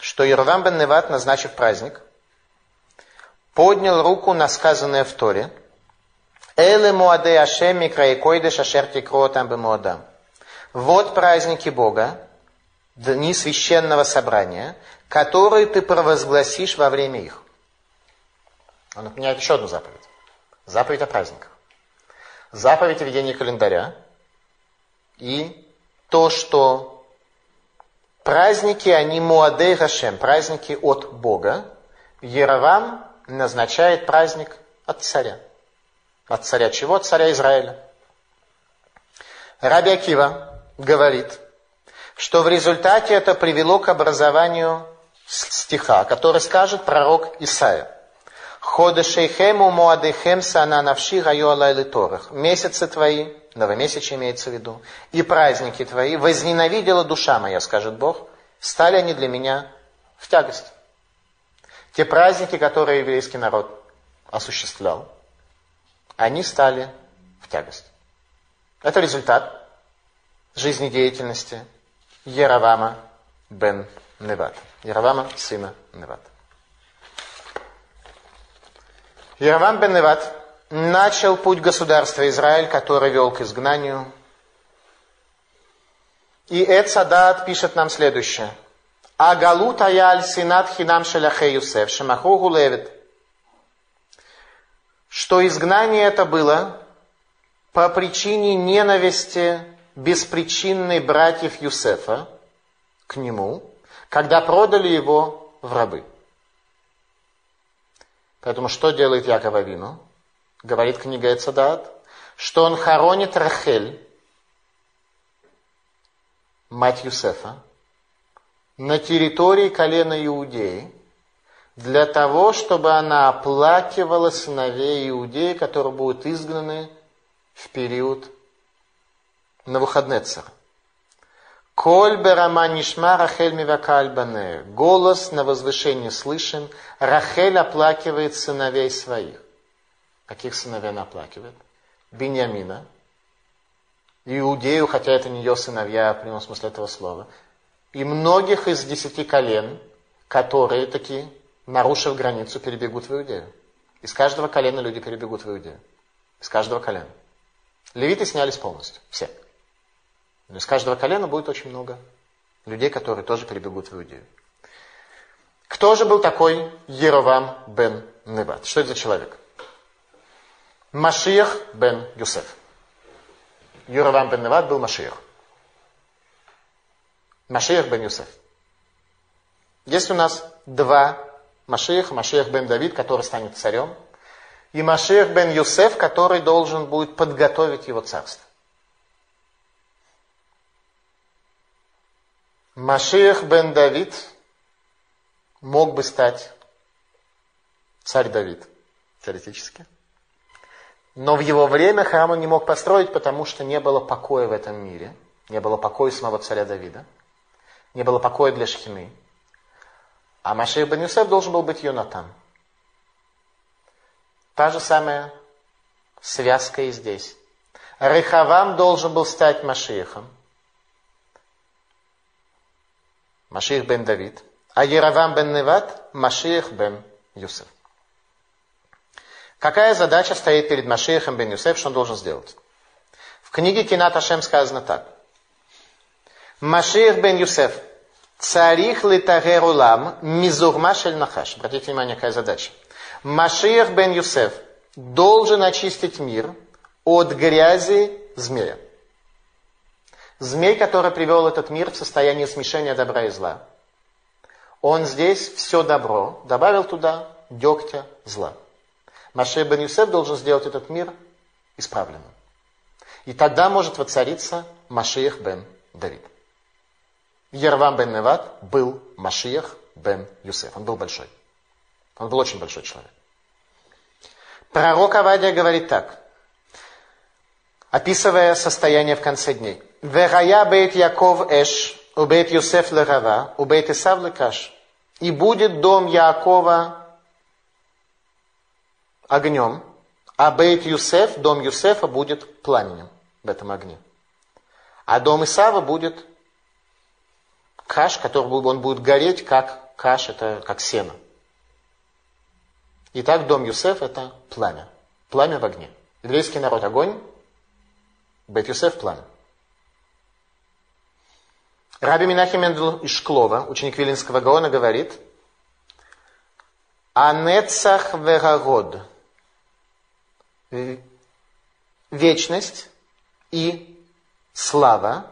что Яровам бен Неват, назначив праздник – поднял руку на сказанное в Торе. Эле муаде ашем микраи койдеш ашер тикротам бемуадам. Вот праздники Бога, дни священного собрания, которые ты провозгласишь во время их. Он отменяет еще одну заповедь. Заповедь о праздниках. Заповедь о ведении календаря. И то, что праздники, они муадей Хашем, праздники от Бога. Яровам назначает праздник от царя. От царя чего? От царя Израиля. Раби Акива говорит, что в результате это привело к образованию стиха, который скажет пророк Исаия. Ходешейхему муадехем сана навши гайо торах. Месяцы твои, новомесячие имеется в виду, и праздники твои, возненавидела душа моя, скажет Бог, стали они для меня в тягость. Те праздники, которые еврейский народ осуществлял, они стали в тягость. Это результат жизнедеятельности Яровама бен Неват. Яровама сына Неват. Яровам бен Неват начал путь государства Израиль, который вел к изгнанию. И Эцадат пишет нам следующее. Агалут аяль синат хинам шеляхе Юсеф, шемахогу левит. Что изгнание это было по причине ненависти беспричинной братьев Юсефа к нему, когда продали его в рабы. Поэтому что делает Яков Авину? Говорит книга Эцадат, что он хоронит Рахель, мать Юсефа, на территории колена Иудеи, для того, чтобы она оплакивала сыновей Иудеи, которые будут изгнаны в период Навуходнецера. Коль берама нишма Рахель мивакаль бане. Голос на возвышении слышен. Рахель оплакивает сыновей своих. Каких сыновей она оплакивает? Беньямина. Иудею, хотя это не ее сыновья в прямом смысле этого слова. И многих из десяти колен, которые такие, нарушив границу, перебегут в Иудею. Из каждого колена люди перебегут в Иудею. Из каждого колена. Левиты снялись полностью. Все. Но из каждого колена будет очень много людей, которые тоже перебегут в Иудею. Кто же был такой Еровам бен Неват? Что это за человек? Машиях бен Юсеф. Еровам бен Неват был Машиях. Машиях бен Юсеф. Есть у нас два Машиях, Машиях бен Давид, который станет царем, и Машиях бен Юсеф, который должен будет подготовить его царство. Машиах бен Давид мог бы стать царь Давид, теоретически. Но в его время храм он не мог построить, потому что не было покоя в этом мире. Не было покоя самого царя Давида. Не было покоя для Шхины. А Машиах бен Юсеф должен был быть Йонатан. Та же самая связка и здесь. Рехавам должен был стать Машиахом. Машиих бен Давид, а Еравам бен Неват – Машиих бен Юсеф. Какая задача стоит перед Машиихом бен Юсеф, что он должен сделать? В книге Кинат Ашем сказано так. Машиих бен Юсеф – царих литагер улам мизурма шель нахаш. Обратите внимание, какая задача. Машиих бен Юсеф должен очистить мир от грязи змея. Змей, который привел этот мир в состояние смешения добра и зла. Он здесь все добро добавил туда дегтя зла. Маше бен Юсеф должен сделать этот мир исправленным. И тогда может воцариться Машиях бен Давид. Ервам бен Неват был Машиях бен Юсеф. Он был большой. Он был очень большой человек. Пророк Авадия говорит так, описывая состояние в конце дней. Верая бейт Яков эш, у бейт Юсеф лерава, у бейт Исав лекаш. И будет дом Якова огнем, а бейт Юсеф, дом Юсефа будет пламенем в этом огне. А дом Исава будет каш, который он будет гореть, как каш, это как сено. Итак, дом Юсеф это пламя. Пламя в огне. Еврейский народ огонь, Бет Юсеф пламя. Раби Минахи Мендел из Шклова, ученик Вилинского Гаона, говорит, Анецах верагод. Вечность и слава.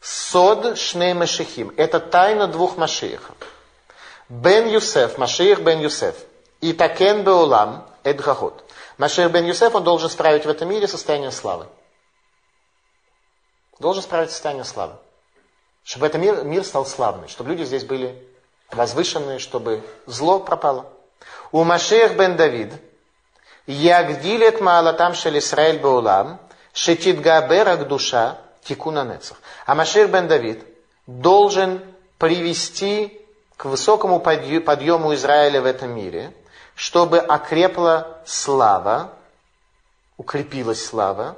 Сод шней машихим. Это тайна двух машиихов. Бен Юсеф, Машиих бен Юсеф. И такен беулам, эдгахот. Машиих бен Юсеф, он должен справить в этом мире состояние славы. Должен справить состояние славы. Чтобы этот мир, мир стал славный, чтобы люди здесь были возвышенные, чтобы зло пропало. У Машех бен Давид, Ягдилет Маалатам Шель Исраэль Баулам, Шетит Габерак душа Тикуна Нецах. А Машех бен Давид должен привести к высокому подъему Израиля в этом мире, чтобы окрепла слава, укрепилась слава,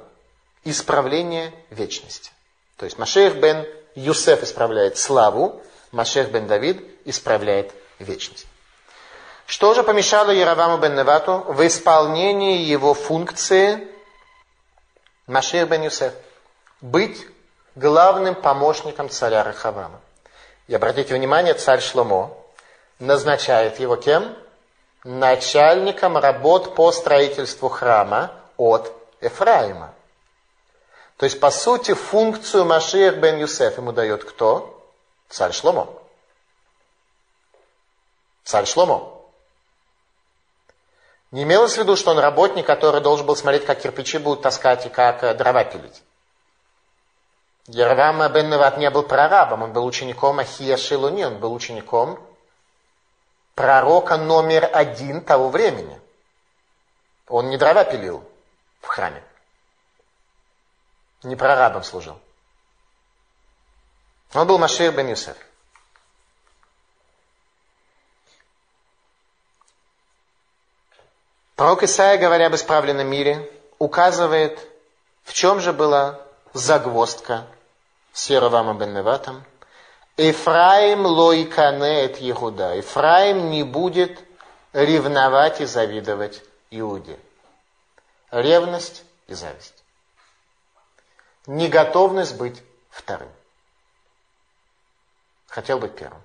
исправление вечности. То есть Машех бен Юсеф исправляет славу, Машех бен Давид исправляет вечность. Что же помешало Яроваму бен Невату в исполнении его функции Машех бен Юсеф? Быть главным помощником царя Рахавама. И обратите внимание, царь Шломо назначает его кем? Начальником работ по строительству храма от Ефраима. То есть, по сути, функцию Машиях бен Юсеф ему дает кто? Царь Шломо. Царь Шломо. Не имелось в виду, что он работник, который должен был смотреть, как кирпичи будут таскать и как э, дрова пилить. Яровам бен Неват не был прорабом, он был учеником Ахия Шилуни, он был учеником пророка номер один того времени. Он не дрова пилил в храме, не прорабом служил. Он был Машир бен Юсеф. Пророк Исаия, говоря об исправленном мире, указывает, в чем же была загвоздка с Яровамом бен Неватом. Ефраим лоиканеет Егуда. Ефраим не будет ревновать и завидовать Иуде. Ревность и зависть. Неготовность быть вторым. Хотел быть первым.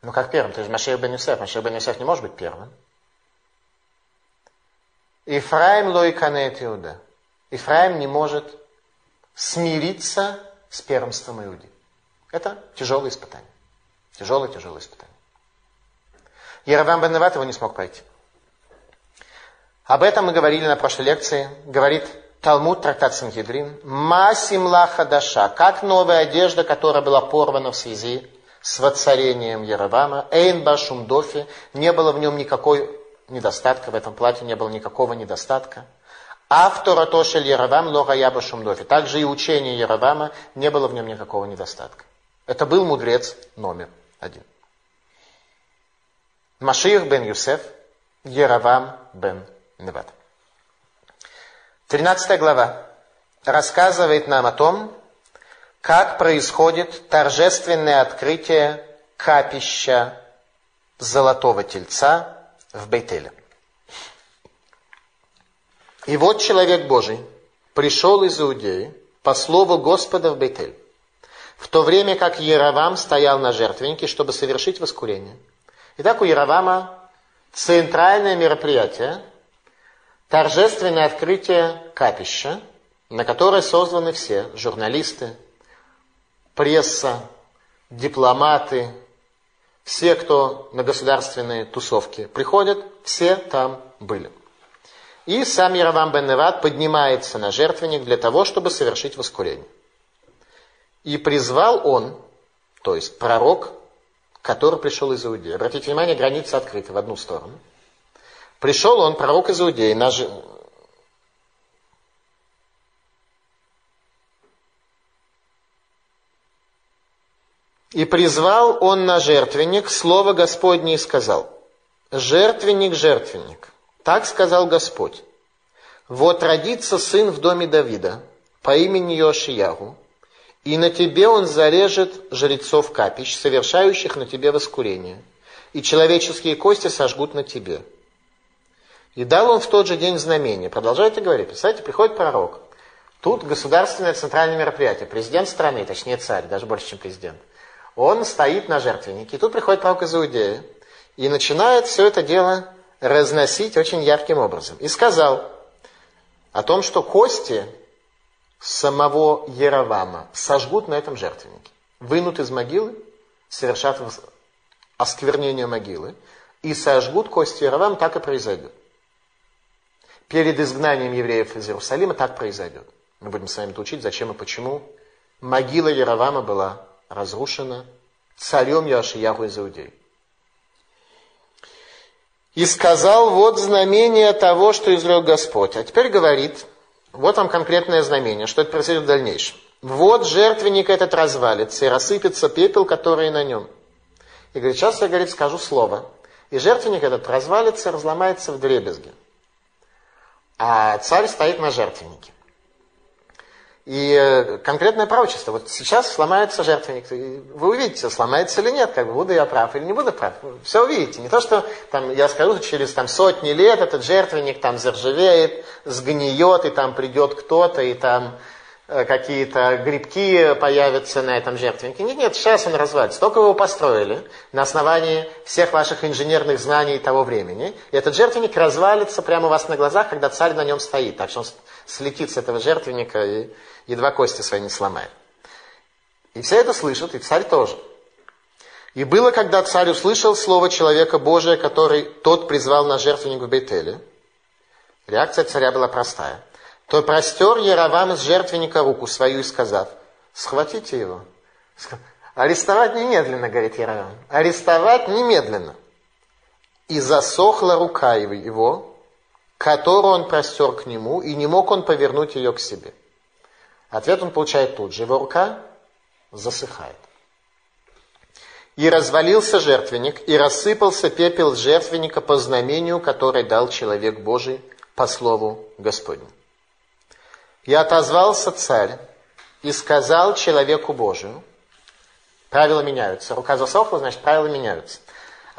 Ну как первым? Ты же Машех бен Юсеф. Машех бен Юсеф не может быть первым. Ифраим лоиканеет Иуда. Ифраим не может смириться с первенством Иуди. Это тяжелое испытание. Тяжелое, тяжелое испытание. Яровам бен Неват его не смог пройти. Об этом мы говорили на прошлой лекции. Говорит Талмуд, трактат Сангедрин. Масимла хадаша. Как новая одежда, которая была порвана в связи с воцарением Яровама. Эйн башум дофи. Не было в нем никакой недостатка, в этом платье не было никакого недостатка. Автора Тошель Яровам Лога Яба Шумдофи. Также и учение Яровама не было в нем никакого недостатка. Это был мудрец номер один. Машиих бен Юсеф, Яровам бен Неват. 13 глава рассказывает нам о том, как происходит торжественное открытие капища Золотого Тельца в Бейтеле. И вот человек Божий пришел из Иудеи по слову Господа в Бейтель, в то время как Яровам стоял на жертвеннике, чтобы совершить воскурение. Итак, у Яровама центральное мероприятие, торжественное открытие капища, на которое созданы все журналисты, пресса, дипломаты, все, кто на государственные тусовки приходят, все там были. И сам Яровам бен Неват поднимается на жертвенник для того, чтобы совершить воскурение. И призвал он, то есть пророк, который пришел из Иудеи. Обратите внимание, граница открыта в одну сторону. Пришел он, пророк из Иудеи, на, ж... И призвал он на жертвенник слово Господне и сказал, «Жертвенник, жертвенник, так сказал Господь. Вот родится сын в доме Давида по имени Йошиягу, и на тебе он зарежет жрецов капищ, совершающих на тебе воскурение, и человеческие кости сожгут на тебе. И дал он в тот же день знамение. Продолжайте говорить. Представляете, приходит пророк. Тут государственное центральное мероприятие. Президент страны, точнее царь, даже больше, чем президент. Он стоит на жертвеннике. И тут приходит пророк из Иудеи. И начинает все это дело разносить очень ярким образом. И сказал о том, что кости самого Яровама сожгут на этом жертвеннике. Вынут из могилы, совершат осквернение могилы, и сожгут кости Яровама, так и произойдет. Перед изгнанием евреев из Иерусалима так произойдет. Мы будем с вами учить, зачем и почему могила Яровама была разрушена царем Яшиягу из Иудеи. И сказал, вот знамение того, что изрек Господь. А теперь говорит, вот вам конкретное знамение, что это произойдет в дальнейшем. Вот жертвенник этот развалится, и рассыпется пепел, который на нем. И говорит, сейчас я, говорит, скажу слово. И жертвенник этот развалится, разломается в дребезги. А царь стоит на жертвеннике. И э, конкретное пророчество. Вот сейчас сломается жертвенник. Вы увидите, сломается или нет, как бы буду я прав или не буду прав. Все увидите. Не то, что там, я скажу, через там, сотни лет этот жертвенник там заржавеет, сгниет, и там придет кто-то, и там э, какие-то грибки появятся на этом жертвеннике. Нет, нет, сейчас он развалится. Только вы его построили на основании всех ваших инженерных знаний того времени. И этот жертвенник развалится прямо у вас на глазах, когда царь на нем стоит. Так что он слетит с этого жертвенника и едва кости свои не сломает. И все это слышат, и царь тоже. И было, когда царь услышал слово человека Божия, который тот призвал на жертвенник в Бейтеле. Реакция царя была простая. То простер Яровам из жертвенника руку свою и сказав, схватите его. Арестовать немедленно, говорит Яровам. Арестовать немедленно. И засохла рука его, которую он простер к нему, и не мог он повернуть ее к себе. Ответ он получает тут же. Его рука засыхает. И развалился жертвенник, и рассыпался пепел жертвенника по знамению, которое дал человек Божий по слову Господню. И отозвался царь и сказал человеку Божию, правила меняются, рука засохла, значит, правила меняются.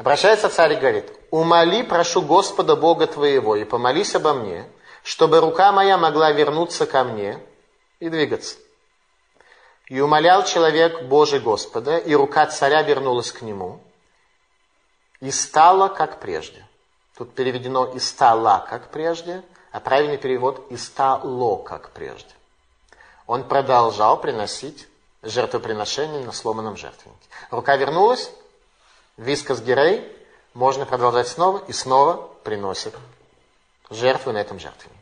Обращается царь и говорит, умоли, прошу Господа Бога твоего, и помолись обо мне, чтобы рука моя могла вернуться ко мне и двигаться. И умолял человек Божий Господа, и рука царя вернулась к нему, и стала как прежде. Тут переведено «и стала как прежде», а правильный перевод «и стало как прежде». Он продолжал приносить жертвоприношение на сломанном жертвеннике. Рука вернулась, вискас герей, можно продолжать снова и снова приносит жертву на этом жертвеннике.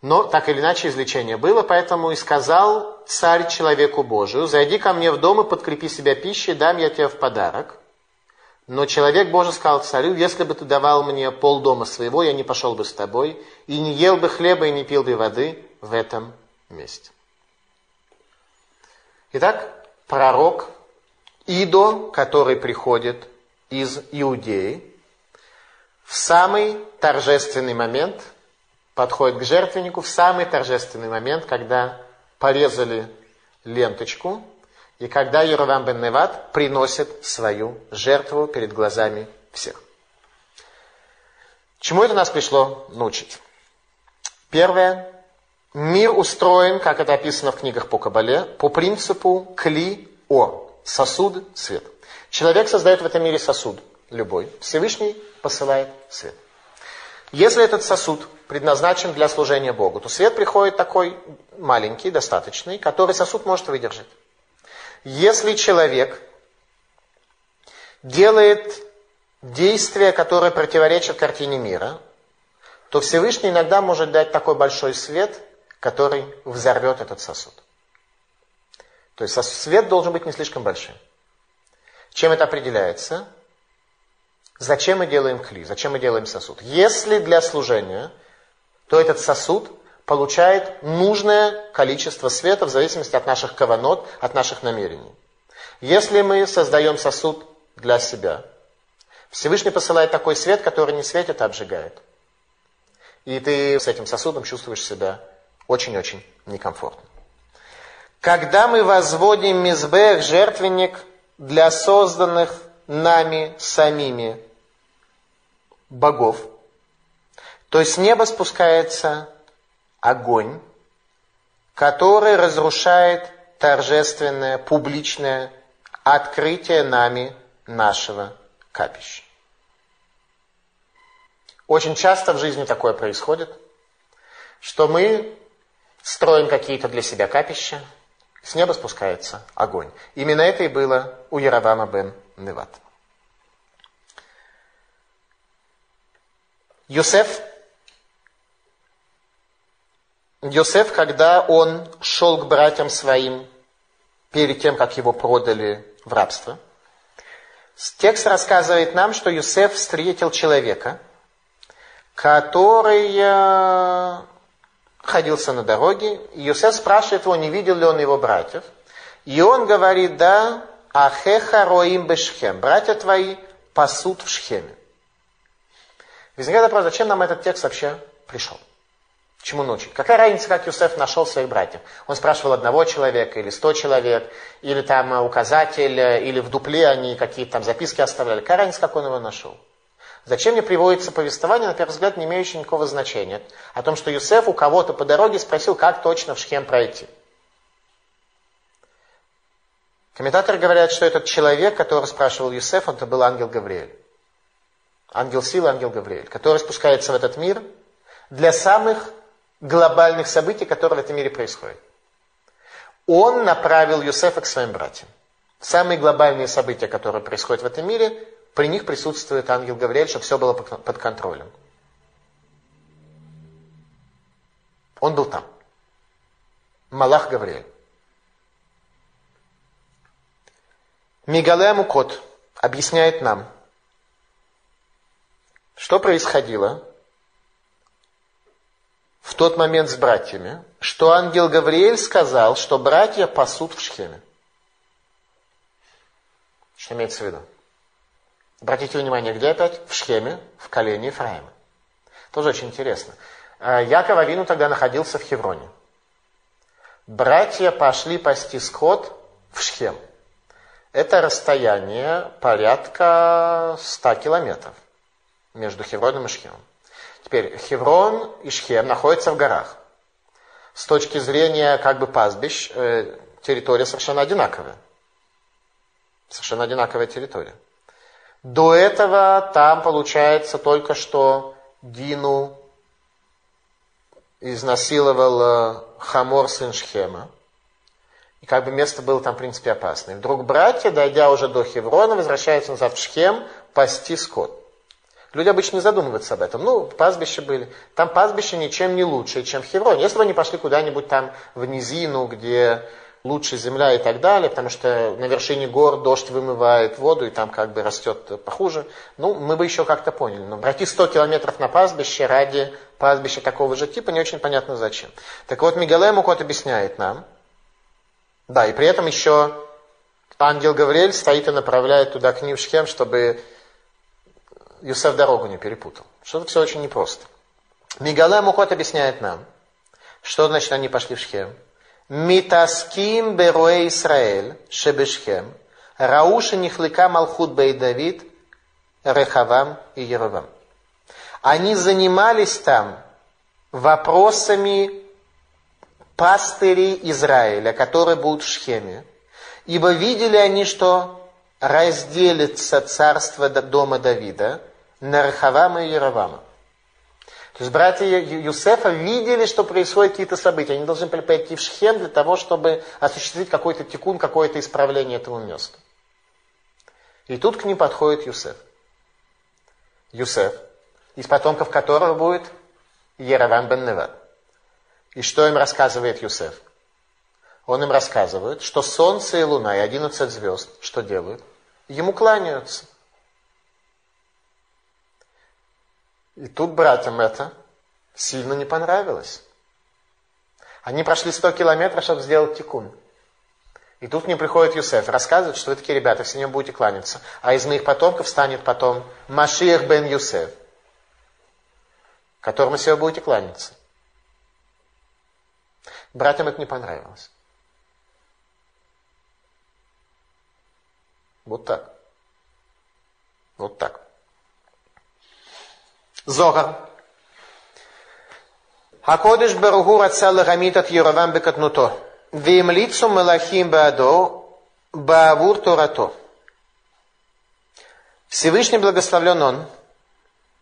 Но так или иначе излечение было, поэтому и сказал царь человеку Божию, зайди ко мне в дом и подкрепи себя пищей, дам я тебе в подарок. Но человек Божий сказал царю, если бы ты давал мне пол дома своего, я не пошел бы с тобой, и не ел бы хлеба, и не пил бы воды в этом месте. Итак, пророк Идо, который приходит из Иудеи, в самый торжественный момент – подходит к жертвеннику в самый торжественный момент, когда порезали ленточку, и когда Еровам бен Неват приносит свою жертву перед глазами всех. Чему это нас пришло научить? Первое. Мир устроен, как это описано в книгах по Кабале, по принципу кли-о, сосуд, свет. Человек создает в этом мире сосуд, любой. Всевышний посылает свет. Если этот сосуд предназначен для служения Богу, то свет приходит такой маленький, достаточный, который сосуд может выдержать. Если человек делает действия, которые противоречат картине мира, то Всевышний иногда может дать такой большой свет, который взорвет этот сосуд. То есть свет должен быть не слишком большим. Чем это определяется? Зачем мы делаем кли? Зачем мы делаем сосуд? Если для служения, то этот сосуд получает нужное количество света в зависимости от наших каванот, от наших намерений. Если мы создаем сосуд для себя, Всевышний посылает такой свет, который не светит, а обжигает. И ты с этим сосудом чувствуешь себя очень-очень некомфортно. Когда мы возводим мизбех, жертвенник для созданных нами самими богов, то с неба спускается огонь, который разрушает торжественное, публичное открытие нами нашего капища. Очень часто в жизни такое происходит, что мы строим какие-то для себя капища, с неба спускается огонь. Именно это и было у Яровама бен Неват. Йосеф, Йосеф, когда он шел к братьям своим перед тем, как его продали в рабство, текст рассказывает нам, что Йосеф встретил человека, который находился на дороге. И Йосеф спрашивает его, не видел ли он его братьев. И он говорит, да, ахеха роим бешхем, братья твои пасут в Шхеме. Возникает вопрос, зачем нам этот текст вообще пришел? Чему научить? Какая разница, как Юсеф нашел своих братьев? Он спрашивал одного человека, или сто человек, или там указатель, или в дупле они какие-то там записки оставляли. Какая разница, как он его нашел? Зачем мне приводится повествование, на первый взгляд, не имеющее никакого значения, о том, что Юсеф у кого-то по дороге спросил, как точно в Шхем пройти. Комментаторы говорят, что этот человек, который спрашивал Юсеф, это был ангел Гавриэль. Ангел силы, ангел Гавриэль, который спускается в этот мир для самых глобальных событий, которые в этом мире происходят. Он направил Юсефа к своим братьям. Самые глобальные события, которые происходят в этом мире, при них присутствует ангел Гавриэль, чтобы все было под контролем. Он был там. Малах Гавриэль. Мигале Мукот объясняет нам, что происходило в тот момент с братьями, что ангел Гавриэль сказал, что братья пасут в Шхеме. Что имеется в виду? Обратите внимание, где опять? В Шхеме, в колене Ефраима. Тоже очень интересно. А, Яков Авину тогда находился в Хевроне. Братья пошли пасти скот в Шхем. Это расстояние порядка 100 километров между Хевроном и Шхемом. Теперь Хеврон и Шхем находятся в горах. С точки зрения как бы пастбищ, э, территория совершенно одинаковая. Совершенно одинаковая территория. До этого там, получается, только что Дину изнасиловал Хамор, сын Шхема. И как бы место было там, в принципе, опасное. Вдруг братья, дойдя уже до Хеврона, возвращаются назад в Шхем пасти скот. Люди обычно не задумываются об этом. Ну, пастбища были. Там пастбище ничем не лучше, чем в Хевроне. Если бы они пошли куда-нибудь там в низину, где лучше земля и так далее, потому что на вершине гор дождь вымывает воду, и там как бы растет похуже. Ну, мы бы еще как-то поняли. Но пройти 100 километров на пастбище ради пастбища такого же типа не очень понятно зачем. Так вот, Мигале Мукот объясняет нам, да, и при этом еще ангел Гавриэль стоит и направляет туда к ним Шхем, чтобы Юсеф дорогу не перепутал. Что-то все очень непросто. Мигале Мукот объясняет нам, что значит они пошли в Шхем. Митаским беруэ Исраэль, шебешхем, рауши нихлика малхут бей Давид, Рехавам и Еровам. Они занимались там вопросами пастырей Израиля, которые будут в Шхеме. Ибо видели они, что разделится царство дома Давида на Рехавама и Еровама. То есть братья Юсефа видели, что происходят какие-то события. Они должны были пойти в Шхем для того, чтобы осуществить какой-то тикун, какое-то исправление этого места. И тут к ним подходит Юсеф. Юсеф, из потомков которого будет Ераван бен Неват. И что им рассказывает Юсеф? Он им рассказывает, что солнце и луна и одиннадцать звезд, что делают? Ему кланяются. И тут братьям это сильно не понравилось. Они прошли 100 километров, чтобы сделать тикун. И тут мне приходит Юсеф, рассказывает, что вы такие ребята, все не будете кланяться. А из моих потомков станет потом Машиах бен Юсеф, которому все будете кланяться. Братьям это не понравилось. Вот так. Вот так. Зогар. Акодыш Баругу рацал рамит от Еровам бекатнуто. Вимлицу малахим баадо баавур торато. Всевышний благословлен он,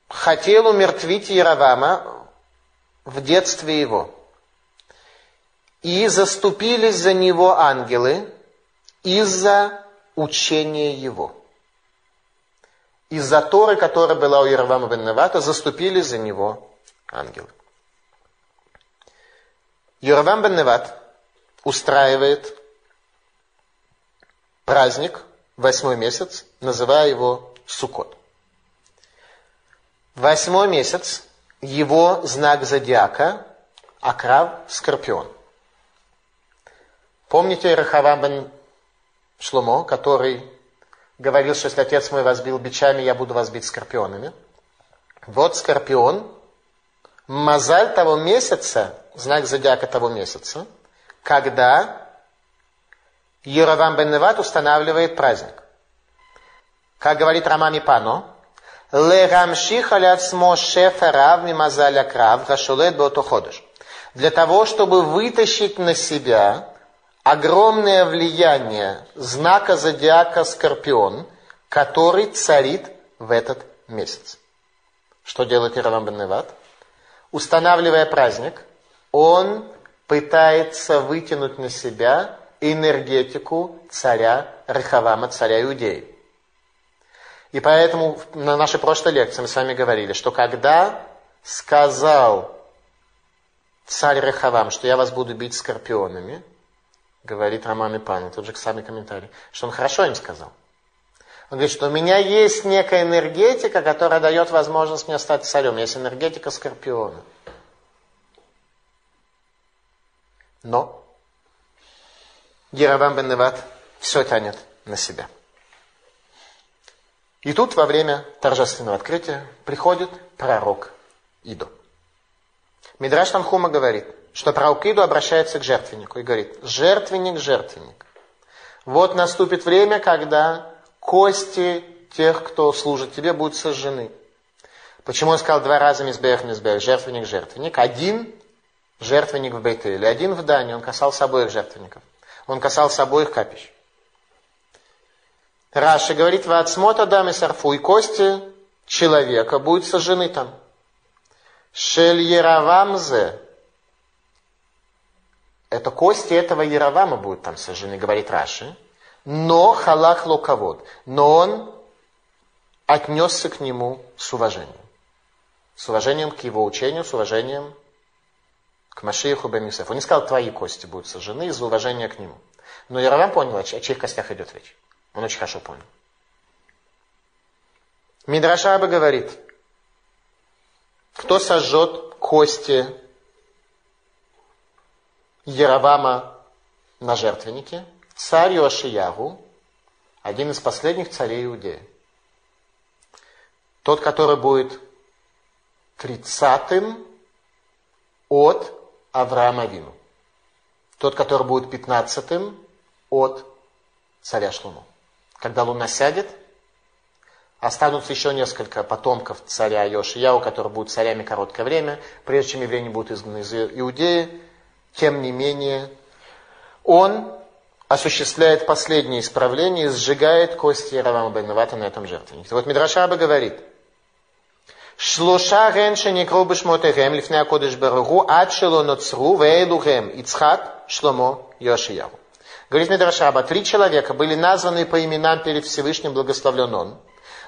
хотел умертвить Яровама в детстве его. И заступились за него ангелы из-за учения его из-за Торы, которая была у Яровама бен Невата, заступили за него ангелы. Яровам бен Неват устраивает праздник, восьмой месяц, называя его Сукот. Восьмой месяц, его знак зодиака – Акрав Скорпион. Помните Рахавам бен Шломо, который говорил, что если отец мой вас бил бичами, я буду вас бить скорпионами. Вот скорпион, мозаль того месяца, знак зодиака того месяца, когда Еровам бен Неват устанавливает праздник. Как говорит Рамами Пано. Для того, чтобы вытащить на себя огромное влияние знака зодиака Скорпион, который царит в этот месяц. Что делает Иравам бен Неват? Устанавливая праздник, он пытается вытянуть на себя энергетику царя Рахавама, царя Иудеи. И поэтому на нашей прошлой лекции мы с вами говорили, что когда сказал царь Рахавам, что я вас буду бить скорпионами, говорит Роман Ипан, тот же самый комментарий, что он хорошо им сказал. Он говорит, что у меня есть некая энергетика, которая дает возможность мне стать царем. Есть энергетика скорпиона. Но Яровам бен Неват все тянет на себя. И тут во время торжественного открытия приходит пророк Идо. Мидраш Танхума говорит, что пророк Иду обращается к жертвеннику и говорит, жертвенник, жертвенник. Вот наступит время, когда кости тех, кто служит тебе, будут сожжены. Почему он сказал два раза мизбех, мизбех, жертвенник, жертвенник? Один жертвенник в Бейтеле, один в Дане, он касался обоих жертвенников. Он касался обоих капищ. Раши говорит, «Вацмот Адам и Сарфу» и кости человека будут сожжены там. Шель Яровамзе. Это кости этого Яровама будут там сожжены, говорит Раши. Но халах локовод. Но он отнесся к нему с уважением. С уважением к его учению, с уважением к Машииху бен Юсеф. Он не сказал, твои кости будут сожжены из-за уважения к нему. Но Яровам понял, о чьих костях идет речь. Он очень хорошо понял. Мидрашаба говорит, кто сожжет кости Яровама на жертвеннике? Царь Йошиягу, один из последних царей Иудеи. Тот, который будет тридцатым от Авраама Вину. Тот, который будет пятнадцатым от царя Шлума. Когда луна сядет, останутся еще несколько потомков царя Йошияу, которые будут царями короткое время, прежде чем евреи будут изгнаны из Иудеи. Тем не менее, он осуществляет последнее исправление и сжигает кости Равама бен на этом жертвеннике. Вот Мидрашаба говорит, Шлоша генша некру бешмотехем лифней акодыш барагу ад шело ноцру вейлухем Ицхак Шломо Йошияу. Говорит Мидрашаба, три человека были названы по именам перед Всевышним благословлен он,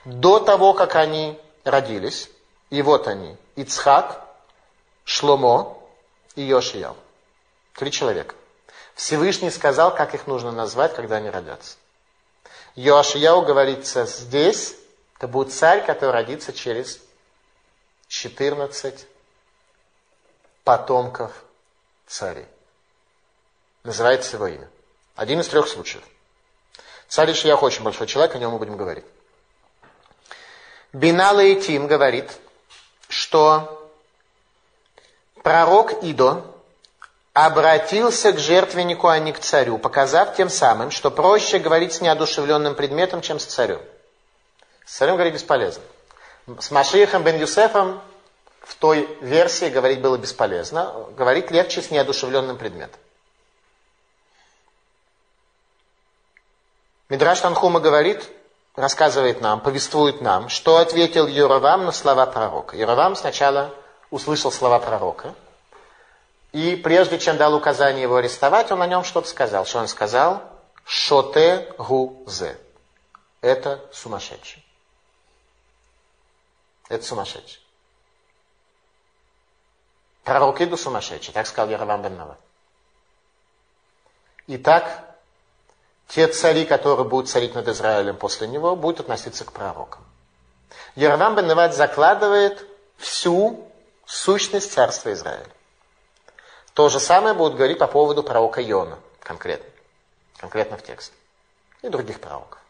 до того, как они родились. И вот они, Ицхак, Шломо и Йошиял. Три человека. Всевышний сказал, как их нужно назвать, когда они родятся. Йошияу говорится здесь, это будет царь, который родится через 14 потомков царей. Называется его имя. Один из трех случаев. Царь Ишиях очень большой человек, о нем мы будем говорить. Бинала Тим говорит, что пророк Идо обратился к жертвеннику, а не к царю, показав тем самым, что проще говорить с неодушевленным предметом, чем с царем. С царем говорить бесполезно. С Машиихом бен Юсефом в той версии говорить было бесполезно. Говорить легче с неодушевленным предметом. Мидраш Танхума говорит, рассказывает нам, повествует нам, что ответил Юравам на слова пророка. Юравам сначала услышал слова пророка, и прежде чем дал указание его арестовать, он о нем что-то сказал. Что он сказал? Шоте гу зе. Это сумасшедший. Это сумасшедший. Пророк Иду сумасшедший, так сказал Яровам бен Нават. Итак, те цари, которые будут царить над Израилем после него, будут относиться к пророкам. Яровам бен Неват закладывает всю сущность царства Израиля. То же самое будут говорить по поводу пророка Йона, конкретно, конкретно в тексте, и других пророков.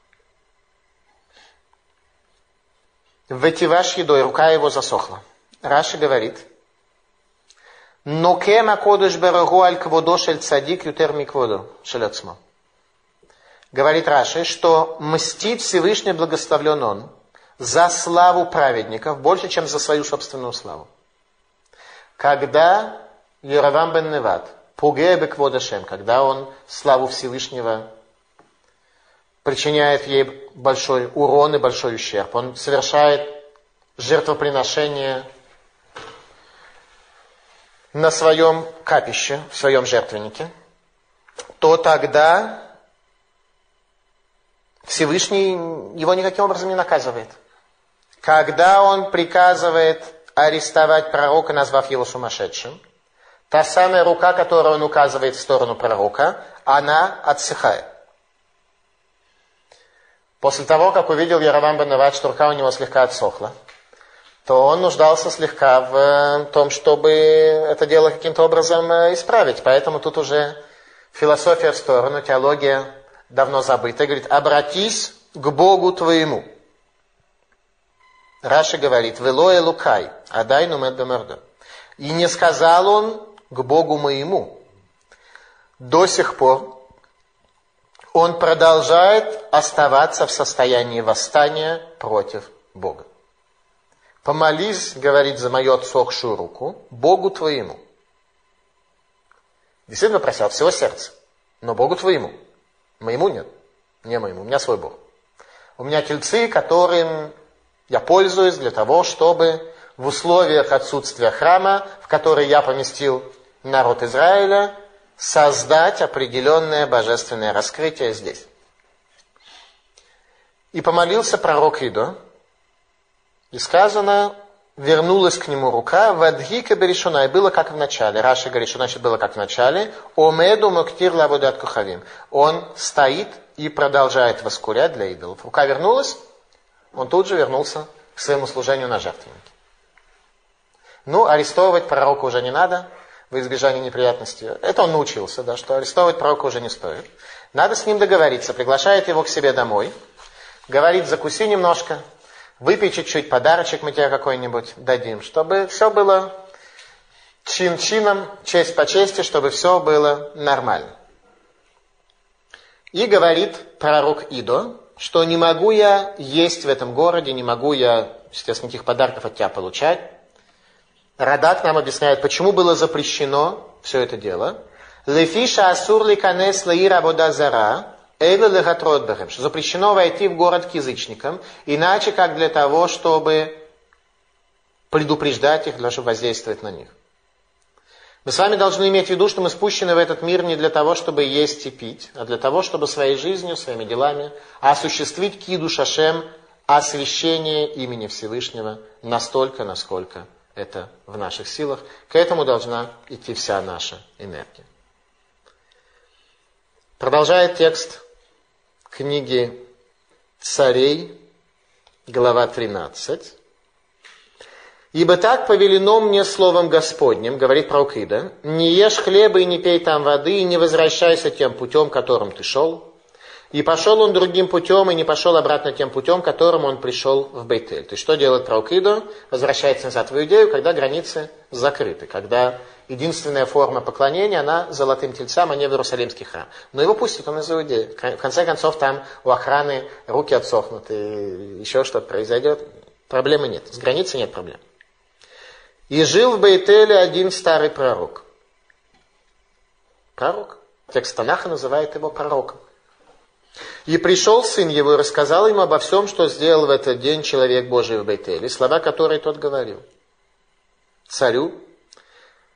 Ветиваш едой рука его засохла. Раши говорит, но кема кодыш берегу аль кводо шель цадик ютер микводо шель говорит Раши, что мстит Всевышний благословлен он за славу праведников больше, чем за свою собственную славу. Когда Яровам бен Неват, Пугея Бекводашем, когда он славу Всевышнего причиняет ей большой урон и большой ущерб, он совершает жертвоприношение на своем капище, в своем жертвеннике, то тогда Всевышний его никаким образом не наказывает. Когда он приказывает арестовать пророка, назвав его сумасшедшим, та самая рука, которую он указывает в сторону пророка, она отсыхает. После того, как увидел Яровам Банават, что рука у него слегка отсохла, то он нуждался слегка в э, том, чтобы это дело каким-то образом э, исправить. Поэтому тут уже философия в сторону, теология давно забыта. Говорит, обратись к Богу твоему. Раша говорит, велое лукай, адай нумет бемерда. И не сказал он к Богу моему. До сих пор он продолжает оставаться в состоянии восстания против Бога. Помолись, говорит, за мою отсохшую руку Богу твоему. Действительно просил всего сердца, но Богу твоему. Моему нет, не моему, у меня свой Бог. У меня тельцы, которым я пользуюсь для того, чтобы в условиях отсутствия храма, в который я поместил народ Израиля, создать определенное божественное раскрытие здесь. И помолился пророк Идо, и сказано, вернулась к нему рука, вадгика берешуна, и было как в начале. Раша говорит, что значит было как в начале. Омеду муктир лавудат кухавим. Он стоит и продолжает воскурять для идолов. Рука вернулась, он тут же вернулся к своему служению на жертвеннике. Ну, арестовывать пророка уже не надо, в избежание неприятностей. Это он научился, да, что арестовывать пророка уже не стоит. Надо с ним договориться, приглашает его к себе домой, говорит, закуси немножко, Выпей чуть-чуть подарочек мы тебе какой-нибудь дадим, чтобы все было чин-чином, честь по чести, чтобы все было нормально. И говорит пророк Идо, что не могу я есть в этом городе, не могу я, естественно, никаких подарков от тебя получать. Радак нам объясняет, почему было запрещено все это дело. Лефиша асур ликанес лаира зара, Эйла легатротбахем, что запрещено войти в город к язычникам, иначе как для того, чтобы предупреждать их, чтобы воздействовать на них. Мы с вами должны иметь в виду, что мы спущены в этот мир не для того, чтобы есть и пить, а для того, чтобы своей жизнью, своими делами осуществить киду шашем, освящение имени Всевышнего настолько, насколько это в наших силах. К этому должна идти вся наша энергия. Продолжает текст книги Царей, глава 13. «Ибо так повелено мне словом Господним, — говорит пророк Ида, — не ешь хлеба и не пей там воды, и не возвращайся тем путем, которым ты шел. И пошел он другим путем, и не пошел обратно тем путем, которым он пришел в Бейтель. То есть что делает пророк Идо? Возвращается назад в Иудею, когда границы закрыты, когда единственная форма поклонения, она золотым тельцам, а не в Иерусалимский храм. Но его пустят, он из Иудеи. В конце концов, там у охраны руки отсохнут, и еще что-то произойдет. Проблемы нет. С границей нет проблем. И жил в Бейтеле один старый пророк. Пророк. Текст Танаха называет его пророком. И пришел сын его и рассказал ему обо всем, что сделал в этот день человек Божий в Бейтеле, слова, которые тот говорил. Царю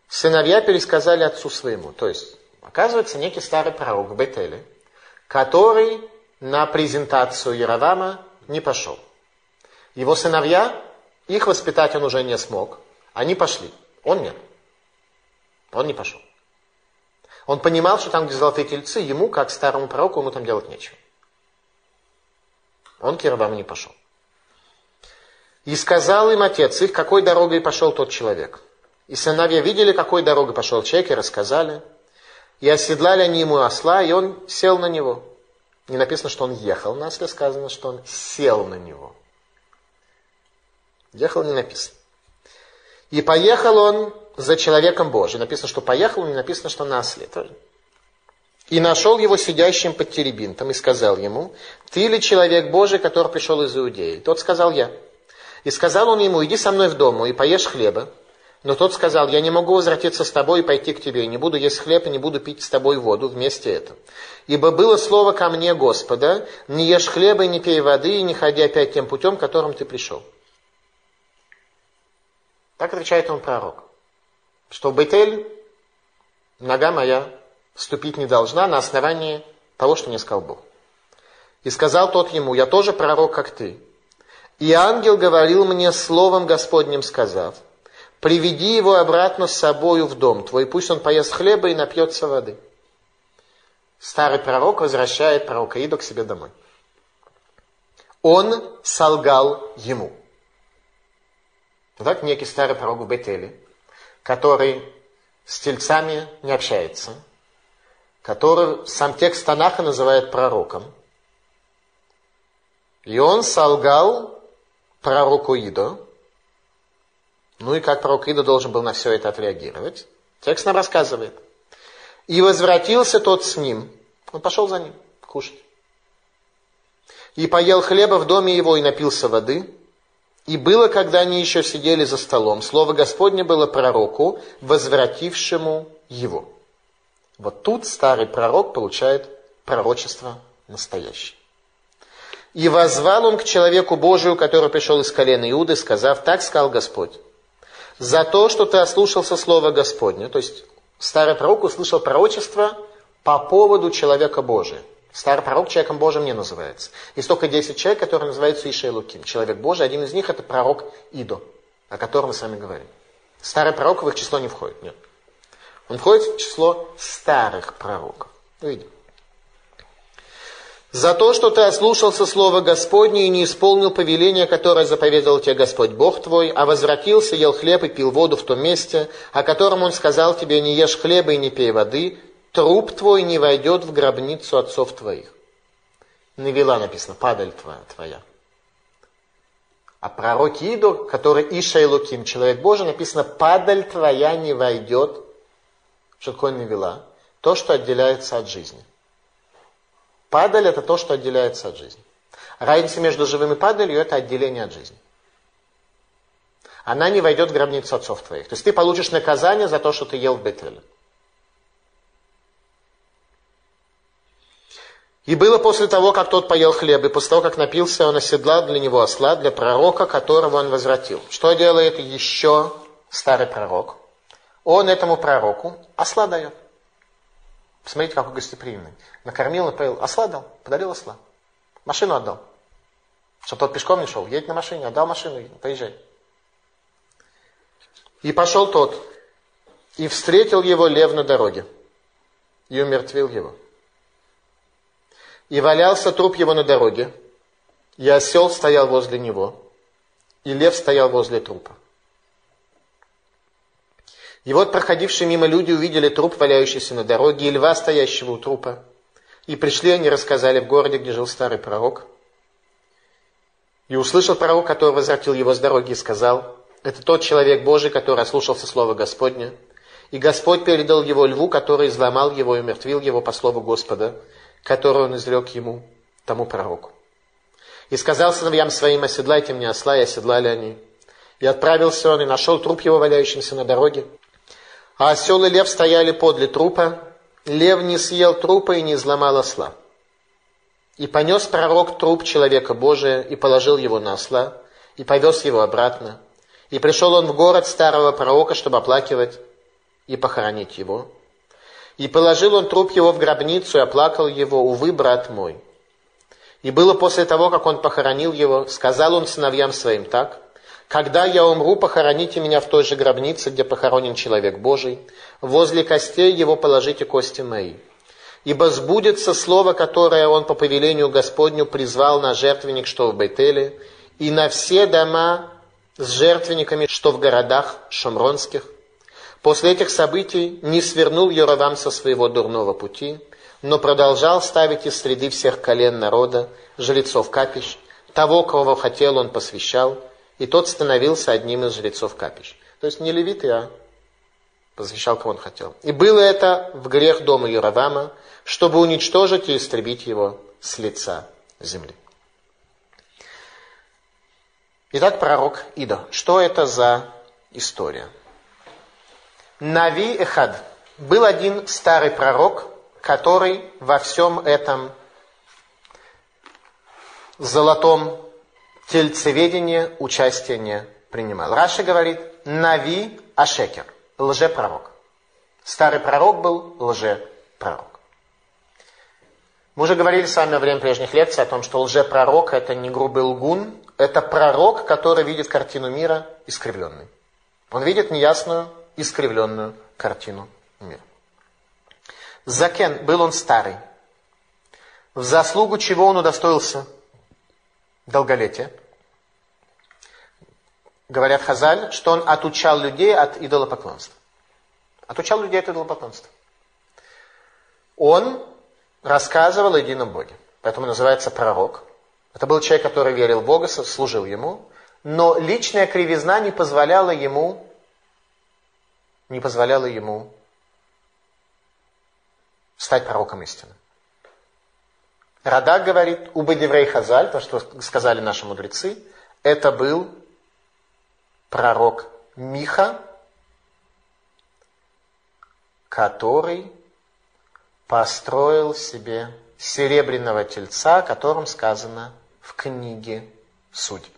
сыновья пересказали отцу своему. То есть, оказывается, некий старый пророк в Бетеле, который на презентацию Яровама не пошел. Его сыновья, их воспитать он уже не смог. Они пошли. Он нет. Он не пошел. Он понимал, что там, где золотые тельцы, ему, как старому пророку, ему там делать нечего. Он к Яроваму не пошел. И сказал им отец их, какой дорогой пошел тот человек – и сыновья видели, какой дорогой пошел человек, и рассказали. И оседлали они ему осла, и он сел на него. Не написано, что он ехал на осле, сказано, что он сел на него. Ехал не написано. И поехал он за человеком Божьим. Написано, что поехал, не написано, что на осле. И нашел его сидящим под теребинтом и сказал ему, ты ли человек Божий, который пришел из Иудеи? Тот сказал, я. И сказал он ему, иди со мной в дому и поешь хлеба. Но тот сказал, я не могу возвратиться с тобой и пойти к тебе, не буду есть хлеб, и не буду пить с тобой воду вместе это. Ибо было слово ко мне Господа, не ешь хлеба и не пей воды, и не ходи опять тем путем, которым ты пришел. Так отвечает он пророк, что Бетель нога моя вступить не должна на основании того, что мне сказал Бог. И сказал тот ему, я тоже пророк, как ты. И ангел говорил мне словом Господним, сказав, приведи его обратно с собою в дом твой, пусть он поест хлеба и напьется воды. Старый пророк возвращает пророка Иду к себе домой. Он солгал ему. Так некий старый пророк в Бетеле, который с тельцами не общается, который сам текст Танаха называет пророком. И он солгал пророку Идо. Ну и как пророк Идо должен был на все это отреагировать? Текст нам рассказывает. И возвратился тот с ним. Он пошел за ним кушать. И поел хлеба в доме его и напился воды. И было, когда они еще сидели за столом, слово Господне было пророку, возвратившему его. Вот тут старый пророк получает пророчество настоящее. И возвал он к человеку Божию, который пришел из колена Иуды, сказав, так сказал Господь, за то, что ты ослушался слова Господня, то есть старый пророк услышал пророчество по поводу человека Божия. Старый пророк человеком Божьим не называется. Есть только 10 человек, которые называются Ишей Луким. Человек Божий, один из них это пророк Идо, о котором мы с вами говорим. Старый пророк в их число не входит, нет. Он входит в число старых пророков. Видим. За то, что ты ослушался слова Господне и не исполнил повеление, которое заповедал тебе Господь Бог твой, а возвратился, ел хлеб и пил воду в том месте, о котором Он сказал тебе, не ешь хлеба и не пей воды, труп твой не войдет в гробницу отцов твоих. Навела написано, падаль твоя. А пророк Идо, который Иша Луким, человек Божий, написано, падаль твоя не войдет. Что такое навела? То, что отделяется от жизни. Падаль это то, что отделяется от жизни. Разница между живым и падалью это отделение от жизни. Она не войдет в гробницу отцов твоих. То есть ты получишь наказание за то, что ты ел в Бетеле. И было после того, как тот поел хлеб, и после того, как напился, он оседлал для него осла, для пророка, которого он возвратил. Что делает еще старый пророк? Он этому пророку осла дает. Посмотрите, какой гостеприимный. Накормил, напоил. Осла дал, подарил осла. Машину отдал. Чтобы тот пешком не шел. Едет на машине, отдал машину, поезжай. И пошел тот, и встретил его лев на дороге, и умертвил его. И валялся труп его на дороге, и осел стоял возле него, и лев стоял возле трупа. И вот проходившие мимо люди увидели труп, валяющийся на дороге, и льва, стоящего у трупа. И пришли они, рассказали в городе, где жил старый пророк. И услышал пророк, который возвратил его с дороги, и сказал, это тот человек Божий, который ослушался слова Господня. И Господь передал его льву, который изломал его и умертвил его по слову Господа, который он изрек ему, тому пророку. И сказал сыновьям своим, оседлайте мне осла, и оседлали они. И отправился он, и нашел труп его, валяющимся на дороге. А осел и лев стояли подле трупа. Лев не съел трупа и не изломал осла. И понес пророк труп человека Божия и положил его на осла, и повез его обратно. И пришел он в город старого пророка, чтобы оплакивать и похоронить его. И положил он труп его в гробницу и оплакал его, увы, брат мой. И было после того, как он похоронил его, сказал он сыновьям своим так, когда я умру, похороните меня в той же гробнице, где похоронен человек Божий. Возле костей его положите кости мои. Ибо сбудется слово, которое он по повелению Господню призвал на жертвенник, что в Бетеле, и на все дома с жертвенниками, что в городах шамронских. После этих событий не свернул Яровам со своего дурного пути, но продолжал ставить из среды всех колен народа, жрецов капищ, того, кого хотел он посвящал – и тот становился одним из жрецов капищ. То есть не левиты, а посвящал, кого он хотел. И было это в грех дома Яровама, чтобы уничтожить и истребить его с лица земли. Итак, пророк Идо. Что это за история? נביא אחד. Был один старый пророк, который во всем этом золотом тельцеведении участия не принимал. Раши говорит, נביא השקר, лжепророк. Старый пророк был лжепророк. Мы уже говорили с вами во время прежних лекций о том, что лжепророк это не грубый лгун, это пророк, который видит картину мира искривленной. Он видит неясную, искривленную картину мира. Закен, был он старый. В заслугу чего он удостоился долголетия? Говорят Хазаль, что он отучал людей от идолопоклонства. Отучал людей от идолопоклонства. Он рассказывал о едином Боге. Поэтому называется пророк. Это был человек, который верил в Бога, служил ему. Но личная кривизна не позволяла ему, не позволяла ему стать пророком истины. Радак говорит, у Бадеврей Хазаль, то, что сказали наши мудрецы, это был пророк Миха, который построил себе серебряного тельца, о котором сказано в книге Судей.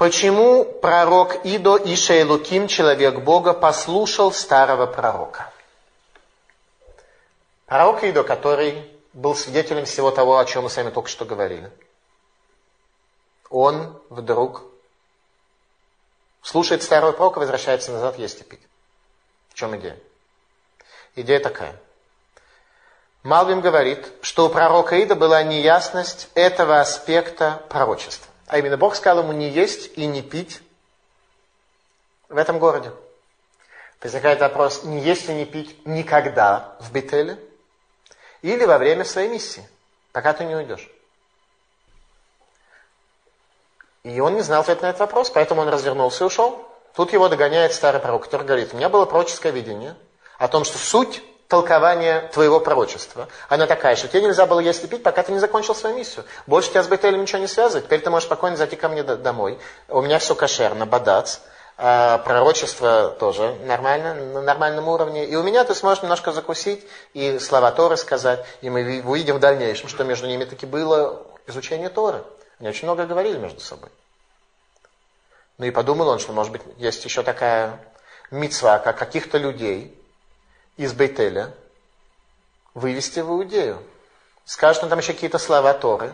Почему пророк Идо Иша Луким, человек Бога, послушал старого пророка? Пророк Идо, который был свидетелем всего того, о чем мы с вами только что говорили. Он вдруг слушает старого пророка, возвращается назад есть и пить. В чем идея? Идея такая. Малвим говорит, что у пророка Ида была неясность этого аспекта пророчества. А именно Бог сказал ему не есть и не пить в этом городе. Возникает вопрос, не есть и не пить никогда в Бетеле или во время своей миссии, пока ты не уйдешь. И он не знал ответ на этот вопрос, поэтому он развернулся и ушел. Тут его догоняет старый пророк, который говорит, у меня было пророческое видение о том, что суть толкование твоего пророчества. Она такая, что тебе нельзя было есть и пить, пока ты не закончил свою миссию. Больше тебя с Бетелем ничего не связывает. Теперь ты можешь спокойно зайти ко мне домой. У меня все кошерно, бадац. А пророчество тоже нормально, на нормальном уровне. И у меня ты сможешь немножко закусить и слова Торы сказать. И мы увидим в дальнейшем, что между ними таки было изучение Торы. Они очень много говорили между собой. Ну и подумал он, что, может быть, есть еще такая мецва, как каких-то людей, из Бейтеля вывести в Иудею. Скажет он там еще какие-то слова Торы,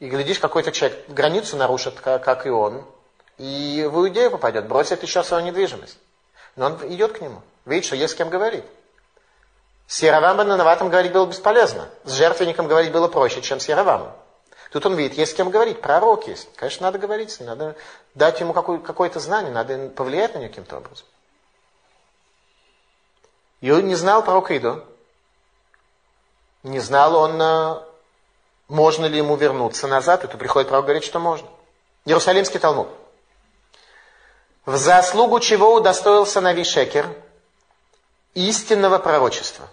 и глядишь, какой-то человек границу нарушит, как, как и он, и в Иудею попадет, бросит еще свою недвижимость. Но он идет к нему, видит, что есть с кем говорить. С Яровамом Нановатом говорить было бесполезно. С жертвенником говорить было проще, чем с Яровамом. Тут он видит, есть с кем говорить, пророк есть. Конечно, надо говорить с ним, надо дать ему какое- какое-то знание, надо повлиять на него каким-то образом. И он не знал пророк Идо. Не знал он, э, можно ли ему вернуться назад. И тут приходит пророк, говорит, что можно. Иерусалимский Талмуд. В заслугу чего удостоился Навишекер истинного пророчества.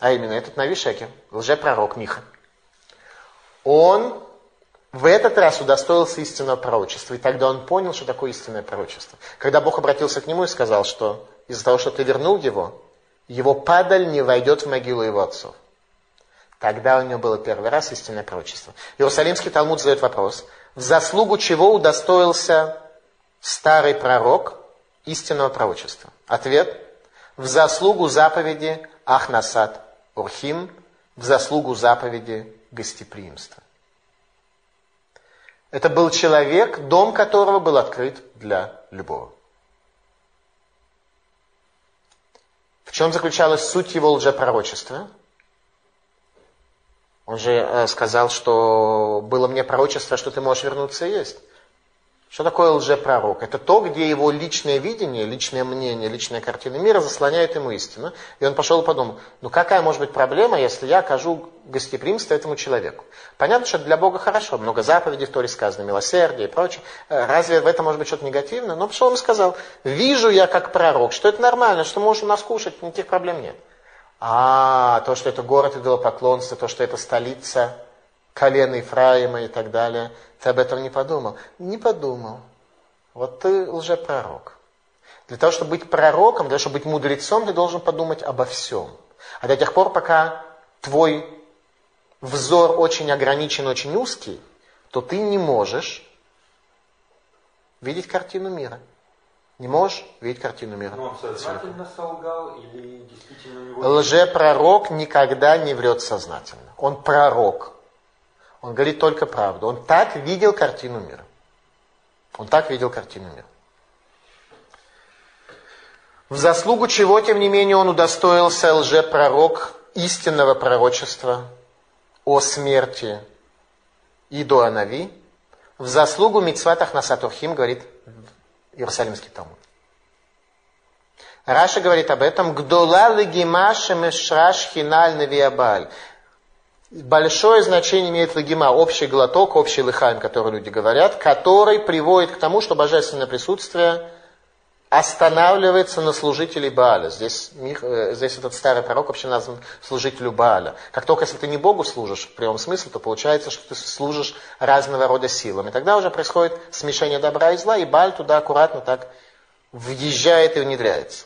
А именно этот Навишекер, лжепророк Миха. Он в этот раз удостоился истинного пророчества. И тогда он понял, что такое истинное пророчество. Когда Бог обратился к нему и сказал, что из-за того, что ты вернул его, его падаль не войдет в могилу его отцов. Тогда у него было первый раз истинное пророчество. Иерусалимский Талмуд задает вопрос, в заслугу чего удостоился старый пророк истинного пророчества? Ответ, в заслугу заповеди Ахнасад Урхим, в заслугу заповеди гостеприимства. Это был человек, дом которого был открыт для любого. Чем заключалась суть его лжепророчества? Он же э, сказал, что было мне пророчество, что ты можешь вернуться и есть. Что такое лжепророк? Это то, где его личное видение, личное мнение, личная картина мира заслоняет ему истину. И он пошел и подумал, ну какая может быть проблема, если я окажу гостеприимство этому человеку? Понятно, что для Бога хорошо, много заповедей в Торе сказано, милосердие и прочее. Э, разве в этом может быть что-то негативное? Но пошел и сказал, вижу я как пророк, что это нормально, что у нас кушать, никаких проблем нет. А, то, что это город идолопоклонства, то, что это столица колена Ефраима и так далее. Ты об этом не подумал? Не подумал. Вот ты лжепророк. Для того, чтобы быть пророком, для того, чтобы быть мудрецом, ты должен подумать обо всем. А до тех пор, пока твой взор очень ограничен, очень узкий, то ты не можешь видеть картину мира. Не можешь видеть картину мира. Но он сознательно солгал или действительно у него... Лжепророк никогда не врет сознательно. Он пророк. Он говорит только правду. Он так видел картину мира. Он так видел картину мира. В заслугу чего, тем не менее, он удостоился лжепророк истинного пророчества о смерти и до Анави. В заслугу Мицватах Насатурхим говорит Иерусалимский Талмуд. Раша говорит об этом. Гдола легима шемешраш хиналь навиабаль. Большое значение имеет лагима, общий глоток, общий лыхаем, который люди говорят, который приводит к тому, что божественное присутствие останавливается на служителей Бааля. Здесь, э, здесь этот старый пророк вообще назван служителю Бааля. Как только если ты не Богу служишь в прямом смысле, то получается, что ты служишь разного рода силам. И тогда уже происходит смешение добра и зла, и Бааль туда аккуратно так въезжает и внедряется.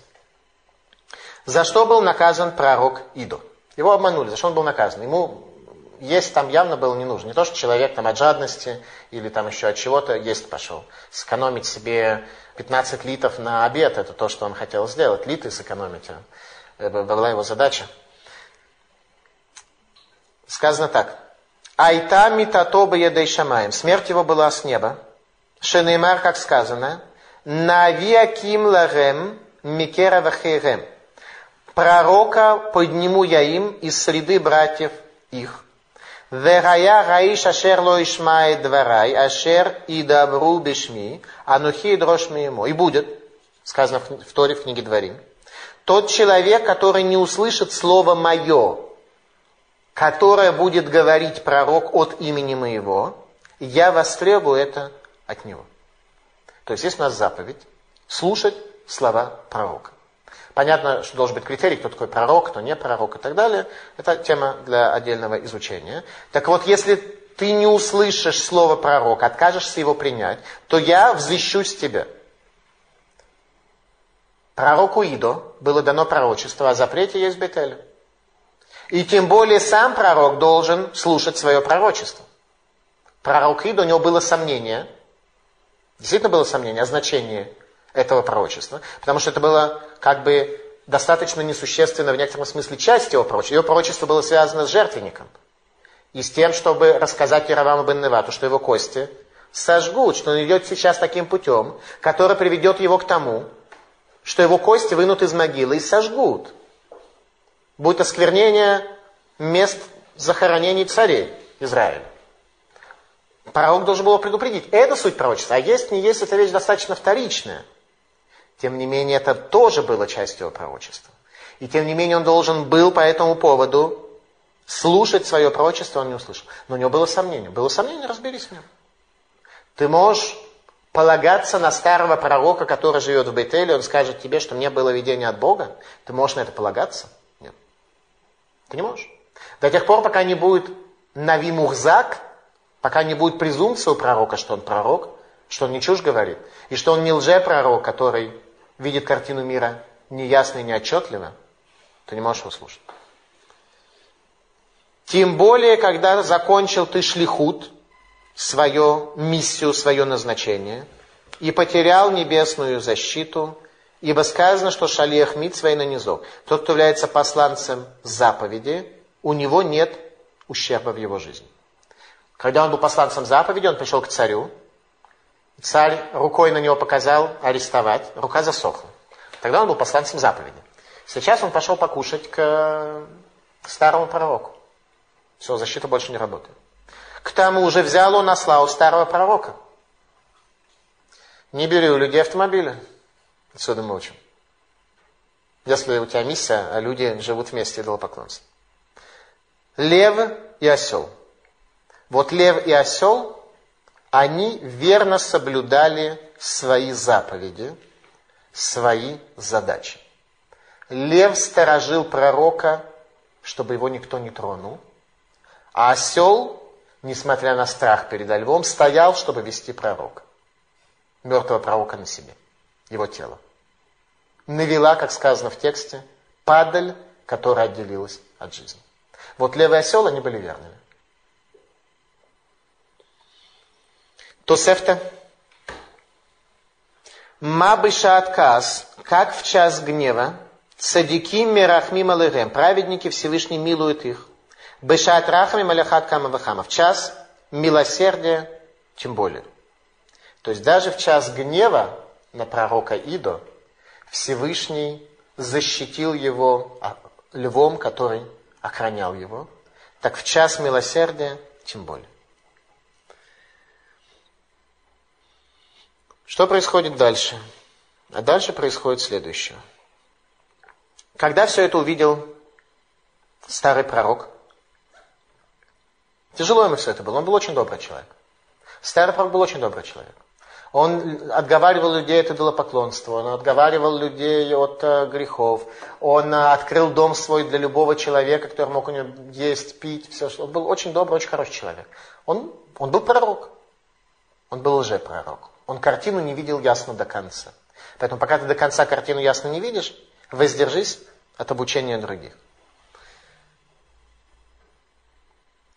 За что был наказан пророк Идо? Его обманули. За что он был наказан? Ему есть там явно было не нужно. Не то, что человек там от жадности или там еще от чего-то есть пошел. Сэкономить себе 15 литров на обед, это то, что он хотел сделать. Литры сэкономить. Это была его задача. Сказано так. Айта митатоба едей шамаем. Смерть его была с неба. Шенеймар, как сказано, навиаким ларем микера вахейрем. Пророка подниму я им из среды братьев их. Вегая гаиш ашер ло ишмает дворай, ашер и добру бешми, анухи и дрожь ему. И будет, сказано в Торе в книге Дворим, тот человек, который не услышит слово «мое», которое будет говорить пророк от имени моего, я востребую это от него. То есть есть у нас заповедь слушать слова пророка. Понятно, что должен быть критерий, кто такой пророк, кто не пророк и так далее. Это тема для отдельного изучения. Так вот, если ты не услышишь слово пророк, откажешься его принять, то я взвещусь тебе. Пророку Идо было дано пророчество о запрете есть Бетель. И тем более сам пророк должен слушать свое пророчество. Пророк Идо, у него было сомнение, действительно было сомнение о значении этого пророчества, потому что это было как бы достаточно несущественно в некотором смысле часть его пророчества. Его пророчество было связано с жертвенником и с тем, чтобы рассказать Яроваму бен Невату, что его кости сожгут, что он идет сейчас таким путем, который приведет его к тому, что его кости вынут из могилы и сожгут. Будет осквернение мест захоронений царей Израиля. Пророк должен был предупредить. Это суть пророчества. А есть, не есть, эта вещь достаточно вторичная. Тем не менее, это тоже было частью его пророчества. И тем не менее, он должен был по этому поводу слушать свое пророчество, он не услышал. Но у него было сомнение. Было сомнение, разберись в нем. Ты можешь полагаться на старого пророка, который живет в Бейтеле, он скажет тебе, что мне было видение от Бога. Ты можешь на это полагаться? Нет. Ты не можешь. До тех пор, пока не будет Нави Мухзак, пока не будет презумпция у пророка, что он пророк, что он не чушь говорит, и что он не лже-пророк, который видит картину мира неясно и неотчетливо, ты не можешь его слушать. Тем более, когда закончил ты шлихут, свою миссию, свое назначение, и потерял небесную защиту, ибо сказано, что шалиях митсва и нанизок. Тот, кто является посланцем заповеди, у него нет ущерба в его жизни. Когда он был посланцем заповеди, он пришел к царю, Царь рукой на него показал арестовать, рука засохла. Тогда он был посланцем заповеди. Сейчас он пошел покушать к старому пророку. Все, защита больше не работает. К тому же взял он осла у старого пророка. Не бери у людей автомобили. Отсюда мы учим. Если у тебя миссия, а люди живут вместе идолопоклонством. Лев и осел. Вот лев и осел, они верно соблюдали свои заповеди, свои задачи. Лев сторожил пророка, чтобы его никто не тронул. А осел, несмотря на страх перед львом, стоял, чтобы вести пророка. Мертвого пророка на себе, его тело. Навела, как сказано в тексте, падаль, которая отделилась от жизни. Вот лев и осел, они были верными. Тосефта. Мабыша отказ, как в час гнева, цадики мирахмим алыгем, праведники Всевышний милуют их. Бешат рахами маляхат кама вахама, в час милосердия, тем более. То есть даже в час гнева на пророка Идо Всевышний защитил его а, львом, который охранял его. Так в час милосердия тем более. Что происходит дальше? А дальше происходит следующее. Когда все это увидел старый пророк, тяжело ему все это было, он был очень добрый человек. Старый пророк был очень добрый человек. Он отговаривал людей от идолопоклонства, он отговаривал людей от э, грехов, он э, открыл дом свой для любого человека, который мог у него есть, пить, все. Он был очень добрый, очень хороший человек. Он, он был пророк, он был уже пророк. Он картину не видел ясно до конца. Поэтому пока ты до конца картину ясно не видишь, воздержись от обучения других.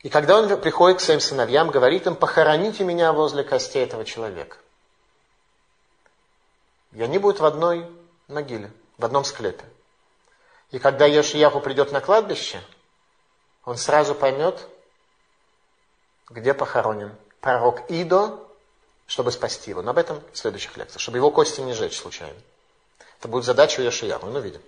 И когда он приходит к своим сыновьям, говорит им, похороните меня возле костей этого человека. И они будут в одной могиле, в одном склепе. И когда Йошияху придет на кладбище, он сразу поймет, где похоронен пророк Идо чтобы спасти его. Но об этом в следующих лекциях, чтобы его кости не сжечь случайно. Это будет задача у Яшияху, ну видим.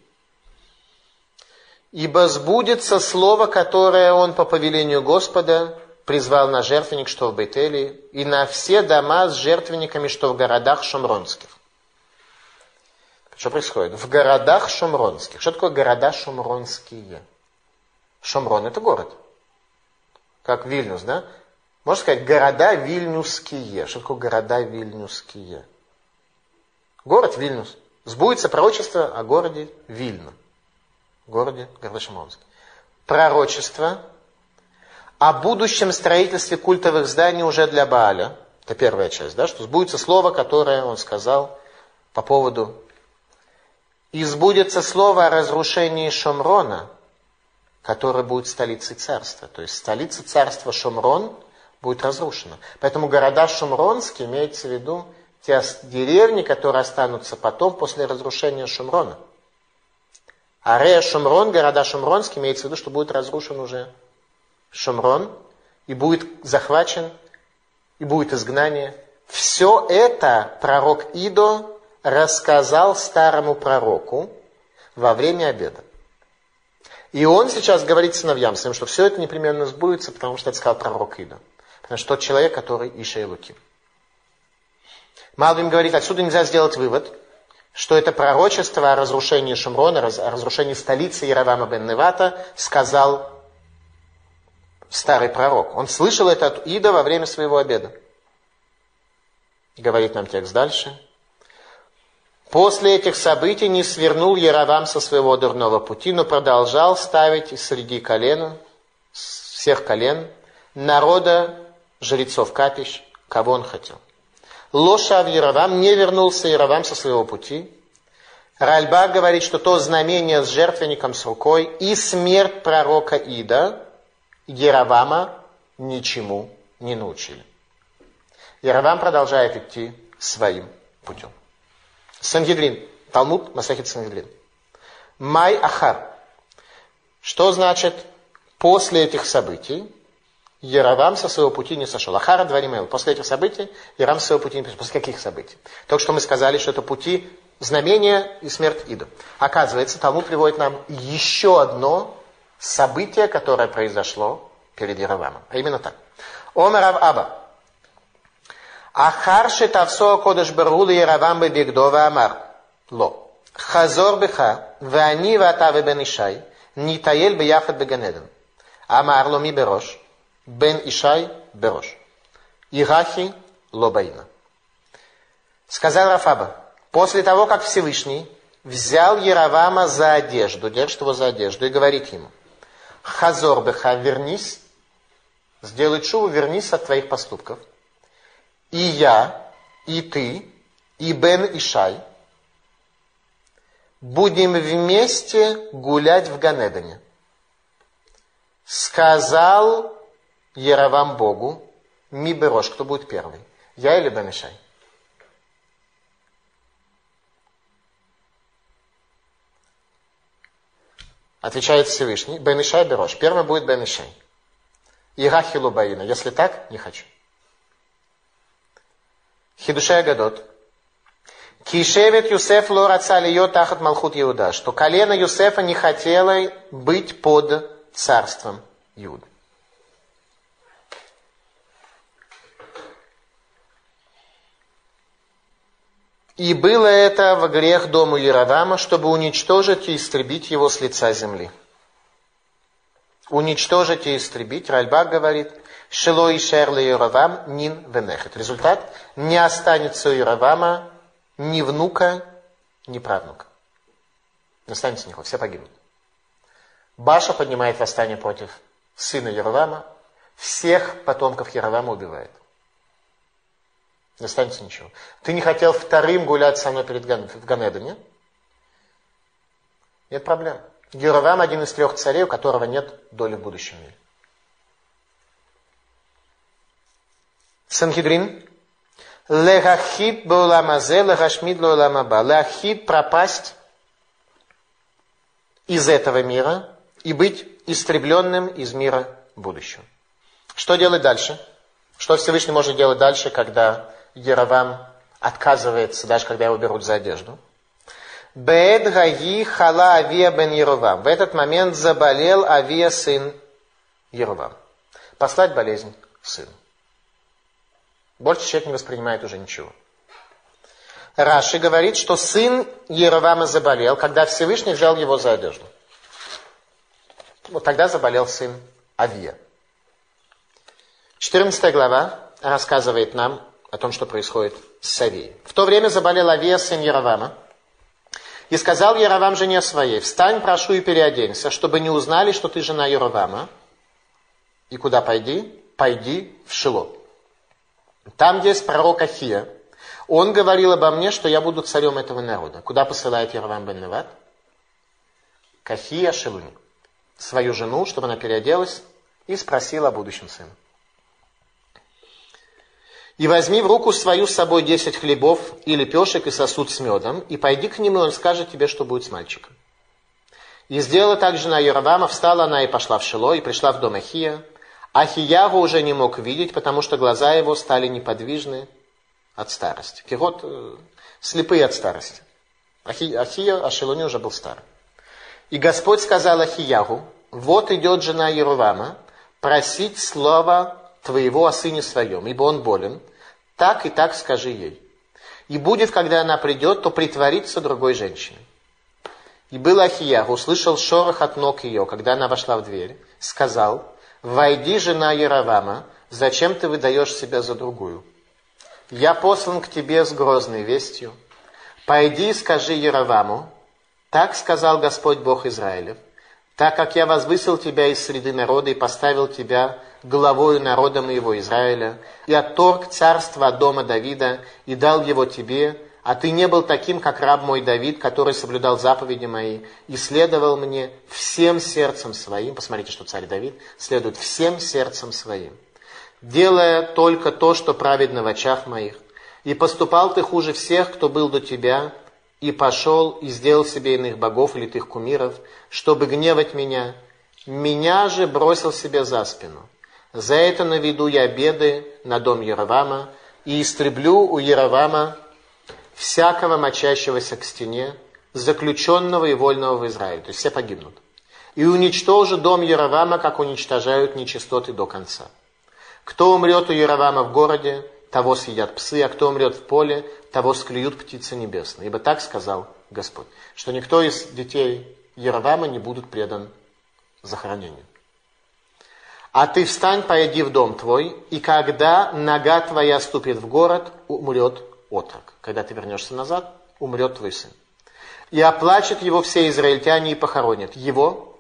Ибо сбудется слово, которое он по повелению Господа призвал на жертвенник, что в Бейтеле, и на все дома с жертвенниками, что в городах шумронских. Что происходит? В городах шумронских. Что такое города шумронские? Шумрон это город. Как Вильнюс, да? Можно сказать, города вильнюсские. Что такое города вильнюсские? Город Вильнюс. Сбудется пророчество о городе Вильна. Городе Гордошимонске. Пророчество о будущем строительстве культовых зданий уже для Бааля. Это первая часть, да, что сбудется слово, которое он сказал по поводу и сбудется слово о разрушении Шомрона, которое будет столицей царства. То есть столица царства Шомрон – будет разрушена. Поэтому города Шумронские имеется в виду те деревни, которые останутся потом после разрушения Шумрона. А Рея Шумрон, города Шумронские, имеется в виду, что будет разрушен уже Шумрон, и будет захвачен, и будет изгнание. Все это пророк Идо рассказал старому пророку во время обеда. И он сейчас говорит сыновьям своим, что все это непременно сбудется, потому что это сказал пророк Идо. Значит, тот человек, который Иша Луки. Малбим говорит, отсюда нельзя сделать вывод, что это пророчество о разрушении Шумрона, о разрушении столицы Яровама бен Невата сказал старый пророк. Он слышал это от Ида во время своего обеда. Говорит нам текст дальше. После этих событий не свернул Яровам со своего дурного пути, но продолжал ставить среди колен, всех колен, народа жрецов капищ, кого он хотел. Лоша в Яровам не вернулся Яровам со своего пути. Ральба говорит, что то знамение с жертвенником с рукой и смерть пророка Ида Яровама ничему не научили. Яровам продолжает идти своим путем. Сангедрин. Талмуд Масахит Сангедрин. Май Ахар. Что значит после этих событий? Яровам со своего пути не сошел. Ахара Дваримел. После этих событий Яровам со своего пути не сошел. После каких событий? Только что мы сказали, что это пути знамения и смерть Иду. Оказывается, Талмуд приводит нам еще одно событие, которое произошло перед Яровамом. А именно так. Омар Аба. Ахарши тавсо кодыш барула Яровам бегдова амар. Ло. Хазор беха, вани вата бен Ишай, нитаель бияхат беганеден. Амар ло ми берош, бен Ишай берош. Ирахи лобаина. Сказал Рафаба, после того, как Всевышний взял Яровама за одежду, держит его за одежду и говорит ему, Хазор беха, вернись, сделай чуву, вернись от твоих поступков. И я, и ты, и Бен Ишай будем вместе гулять в Ганедане. Сказал Яровам Богу, Миберош, кто будет первый, я или Бен Ишай? Отвечает Всевышний, Бен Ишай Берош. Первый будет Бен Ишай. Ирахилу Баина. Если так, не хочу. Хидушай Гадот. Кишевет Юсеф лораца льё тахат Малхут Иуда. Что колено Юсефа не хотело быть под царством Иуды. И было это в грех дому Яровама, чтобы уничтожить и истребить его с лица земли. Уничтожить и истребить, Ральбак говорит, Шило и Шерли Яровам нин венехет. Результат, не останется у Яровама ни внука, ни правнука. Не останется никого, все погибнут. Баша поднимает восстание против сына Яровама, всех потомков Яровама убивает. Не останется ничего. Ты не хотел вторым гулять со мной перед Ган, в Ганедане? Нет проблем. Геровам один из трех царей, у которого нет доли в будущем мире. Санхедрин. Лехахиб бауламазе, лехашмид лауламаба. Лехахиб пропасть из этого мира и быть истребленным из мира будущего. Что делать дальше? Что Всевышний может делать дальше, когда Яровам отказывается, даже когда его берут за одежду. Бед Гаи Хала Авия бен Яровам. В этот момент заболел Авия сын Яровам. Послать болезнь сыну. Больше человек не воспринимает уже ничего. Раши говорит, что сын Яровама заболел, когда Всевышний взял его за одежду. Вот тогда заболел сын Авия. 14 глава рассказывает нам о том, что происходит с Авией. В то время заболел Авия, сын Яровама, и сказал Яровам жене своей, встань, прошу, и переоденься, чтобы не узнали, что ты жена Яровама. И куда пойди? Пойди в Шило. Там есть пророк Ахия. Он говорил обо мне, что я буду царем этого народа. Куда посылает Яровам бен Неват? К Ахия Шилуни. Свою жену, чтобы она переоделась и спросила о будущем сыне. И возьми в руку свою с собой десять хлебов и лепешек и сосуд с медом, и пойди к нему, и он скажет тебе, что будет с мальчиком. И сделала так жена Яровама, встала она и пошла в Шило, и пришла в дом Ахия. Ахиягу уже не мог видеть, потому что глаза его стали неподвижны от старости. Кирот э, слепые от старости. Ахи, Ахия, Ашелоне уже был стар. И Господь сказал Ахиягу, вот идет жена Яровама просить слова твоего о сыне своем, ибо он болен, так и так скажи ей. И будет, когда она придет, то притворится другой женщиной. И был Ахия, услышал шорох от ног ее, когда она вошла в дверь, сказал, «Войди, жена Яровама, зачем ты выдаешь себя за другую? Я послан к тебе с грозной вестью. Пойди и скажи Яроваму, так сказал Господь Бог Израилев, так как я возвысил тебя из среды народа и поставил тебя главою народа моего Израиля, и отторг царство от дома Давида, и дал его тебе, а ты не был таким, как раб мой Давид, который соблюдал заповеди мои, и следовал мне всем сердцем своим. Посмотрите, что царь Давид следует всем сердцем своим, делая только то, что праведно в очах моих. И поступал ты хуже всех, кто был до тебя, и пошел и сделал себе иных богов или литых кумиров, чтобы гневать меня. Меня же бросил себе за спину. За это наведу я беды на дом Яровама и истреблю у Яровама всякого мочащегося к стене, заключенного и вольного в Израиле. То есть все погибнут. И уничтожу дом Яровама, как уничтожают нечистоты до конца. Кто умрет у Яровама в городе, того съедят псы, а кто умрет в поле, того склюют птицы небесные. Ибо так сказал Господь, что никто из детей Яровама не будет предан захоронению. А ты встань, пойди в дом твой, и когда нога твоя ступит в город, умрет отрок. Когда ты вернешься назад, умрет твой сын. И оплачет его все израильтяне и похоронят его,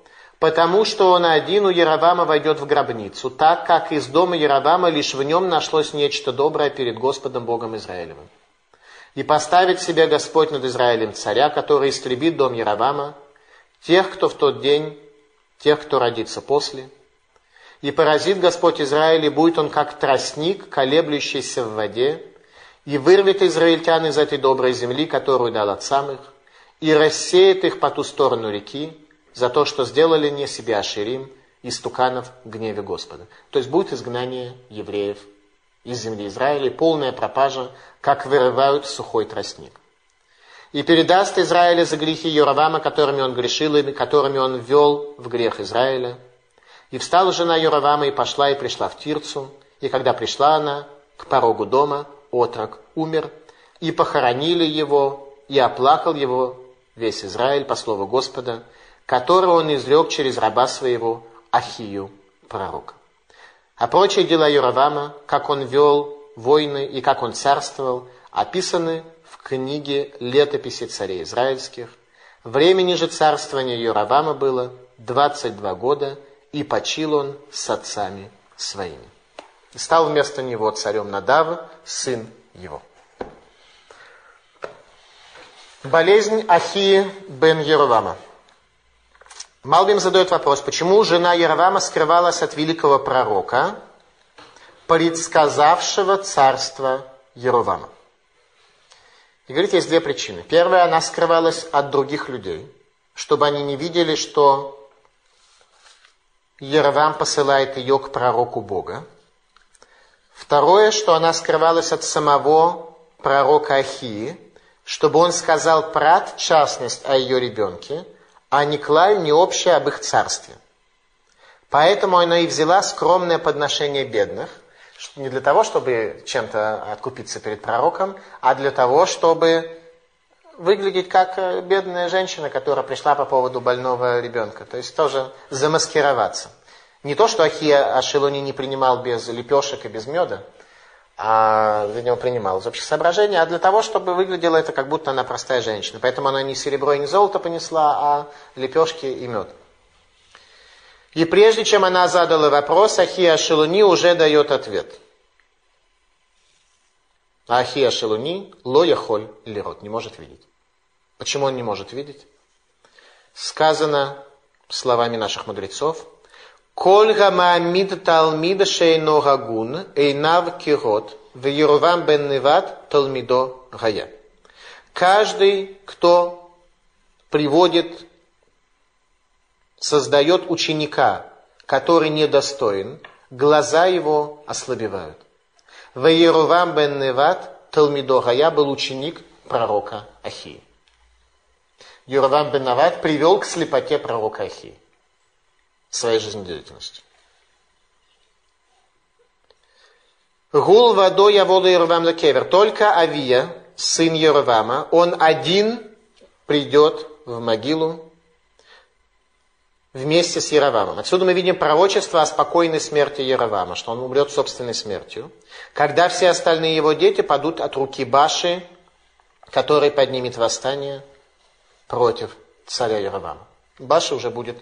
потому что он один у Яровама войдет в гробницу, так как из дома Яровама лишь в нем нашлось нечто доброе перед Господом Богом Израилевым. И поставит себе Господь над Израилем царя, который истребит дом Яровама, тех, кто в тот день, тех, кто родится после – и поразит Господь Израиль, и будет он как тростник, колеблющийся в воде, и вырвет израильтян из этой доброй земли, которую дал от самых, и рассеет их по ту сторону реки за то, что сделали не себе Аширим, истуканов в гневе Господа. То есть будет изгнание евреев из земли Израиля, полная пропажа, как вырывают сухой тростник. И передаст Израиля за грехи Йоравама, которыми он грешил, и которыми он ввел в грех Израиля, и встала жена Юравама и пошла и пришла в Тирцу. И когда пришла она к порогу дома, отрок умер, и похоронили его, и оплакал его весь Израиль по слову Господа, которого он изрек через раба своего Ахию, пророка. А прочие дела Юравама, как он вел войны и как он царствовал, описаны в книге летописи царей израильских. Времени же царствования Юравама было 22 года – и почил он с отцами своими. И стал вместо него царем Надава, сын его. Болезнь Ахии бен Еровама. Малбим задает вопрос, почему жена Еровама скрывалась от великого пророка, предсказавшего царство Еровама? И говорит, есть две причины. Первая, она скрывалась от других людей, чтобы они не видели, что Ервам посылает ее к пророку Бога. Второе, что она скрывалась от самого пророка Ахии, чтобы он сказал прат, частность о ее ребенке, а не клаль, не общее об их царстве. Поэтому она и взяла скромное подношение бедных, не для того, чтобы чем-то откупиться перед пророком, а для того, чтобы выглядеть как э, бедная женщина, которая пришла по поводу больного ребенка. То есть тоже замаскироваться. Не то, что Ахия Ашелони не принимал без лепешек и без меда, а для него принимал из общих соображений, а для того, чтобы выглядело это, как будто она простая женщина. Поэтому она не серебро и не золото понесла, а лепешки и мед. И прежде чем она задала вопрос, Ахия Шелуни уже дает ответ. Ахия Шелуни ло яхоль лирот, не может видеть. Почему он не может видеть? Сказано словами наших мудрецов, Коль гамаамид талмида шейно гагун, эйнав кирот, в Еровам бен Неват талмидо гая. Каждый, кто приводит, создает ученика, который недостоин, глаза его ослабевают. В Еровам бен Неват талмидо гая был ученик пророка Ахии. Юровам бен Нават привел к слепоте пророка Ахии своей жизнедеятельности. Гул водой я воду Ервам Лекевер. Только Авия, сын Ервама, он один придет в могилу вместе с Яровамом. Отсюда мы видим пророчество о спокойной смерти Яровама, что он умрет собственной смертью, когда все остальные его дети падут от руки Баши, который поднимет восстание против царя Яровама. Баша уже будет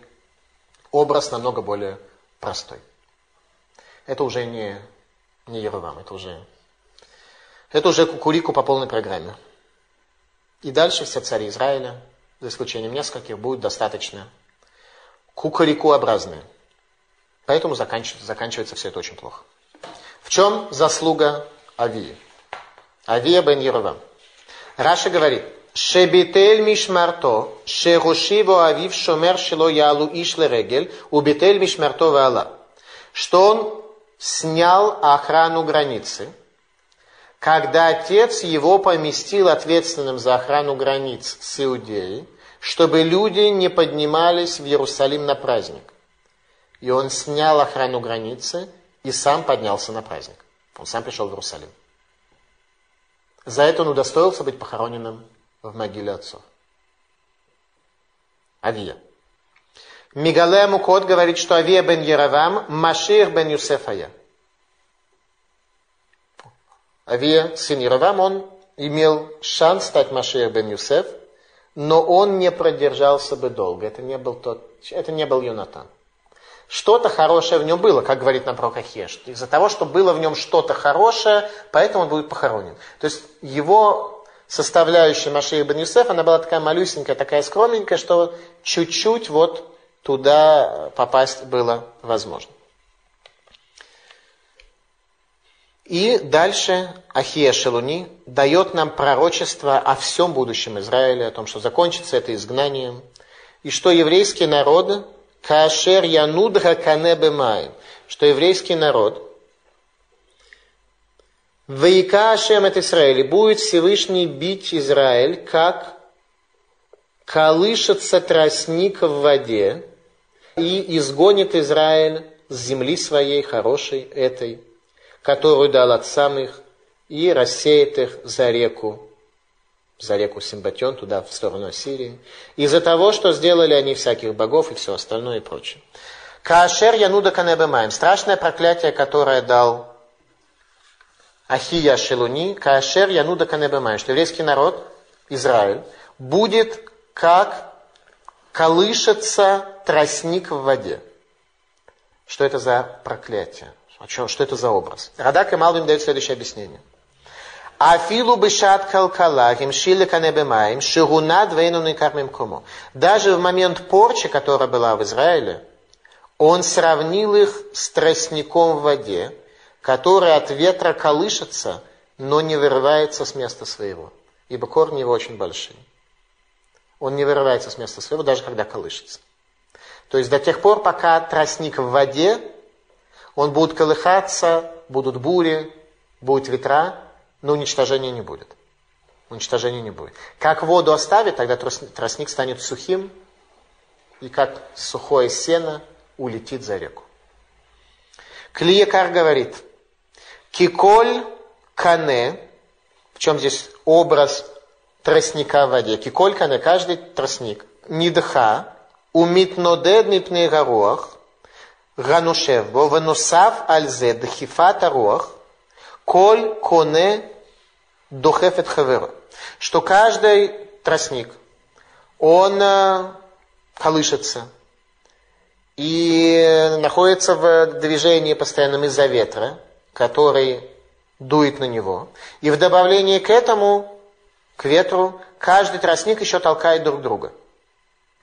образ намного более простой. Это уже не, не Ерувам, это уже, это уже кукурику по полной программе. И дальше все цари Израиля, за исключением нескольких, будут достаточно кукурикуобразные. Поэтому заканчивается, заканчивается все это очень плохо. В чем заслуга Авии? Авия бен Ерувам. Раша говорит, Шебитель мишмарто, шерушиво авив шомер шило ялу ишлерегель, убитель мишмарто вала. Что он снял охрану границы, когда отец его поместил ответственным за охрану границ с Иудеей, чтобы люди не поднимались в Иерусалим на праздник. И он снял охрану границы и сам поднялся на праздник. Он сам пришел в Иерусалим. За это он удостоился быть похороненным в могиле отцов. Авия. Мигале Мукот говорит, что Авия бен Яровам, Машир бен Юсефая. Авия, сын Яровам, он имел шанс стать Машир бен Юсеф, но он не продержался бы долго. Это не был тот, это не был Юнатан. Что-то хорошее в нем было, как говорит нам пророк. Из-за того, что было в нем что-то хорошее, поэтому он будет похоронен. То есть его составляющая Машия бен Юсеф, она была такая малюсенькая, такая скромненькая, что чуть-чуть вот туда попасть было возможно. И дальше Ахия Шелуни дает нам пророчество о всем будущем Израиля, о том, что закончится это изгнанием, и что еврейский народ, кашер янудха канебе что еврейский народ, Вейка Ашем от Израиля, будет Всевышний бить Израиль, как колышется тростник в воде, и изгонит Израиль с земли своей, хорошей этой, которую дал от самых, и рассеет их за реку, за реку Симбатен, туда, в сторону Ассирии, из-за того, что сделали они всяких богов и все остальное и прочее. Каашер Януда Канебемаем, страшное проклятие, которое дал Ахия Шелуни, Каашер Януда Канебемаем, что еврейский народ, Израиль, будет как колышется тростник в воде. Что это за проклятие? Что это за образ? Радак и Малвин дают следующее объяснение. Афилу бешат калкала, химшили канебемаем, шигуна двейну никармим кому. Даже в момент порчи, которая была в Израиле, он сравнил их с тростником в воде, который от ветра колышется, но не вырывается с места своего, ибо корни его очень большие. Он не вырывается с места своего, даже когда колышется. То есть до тех пор, пока тростник в воде, он будет колыхаться, будут бури, будут ветра, но уничтожения не будет. Уничтожения не будет. Как воду оставит, тогда тростник станет сухим, и как сухое сено улетит за реку. Клиекар говорит, Киколь кане, в чем здесь образ тростника в воде. Киколь кане, каждый тростник. Нидха, умит нодед мипней гарох, ганушев бо, венусав альзе дхифат аруах, коль коне духефет хавера. Что каждый тростник, он э, колышется и находится в движении постоянном из-за ветра – который дует на него. И в добавлении к этому, к ветру, каждый тростник еще толкает друг друга.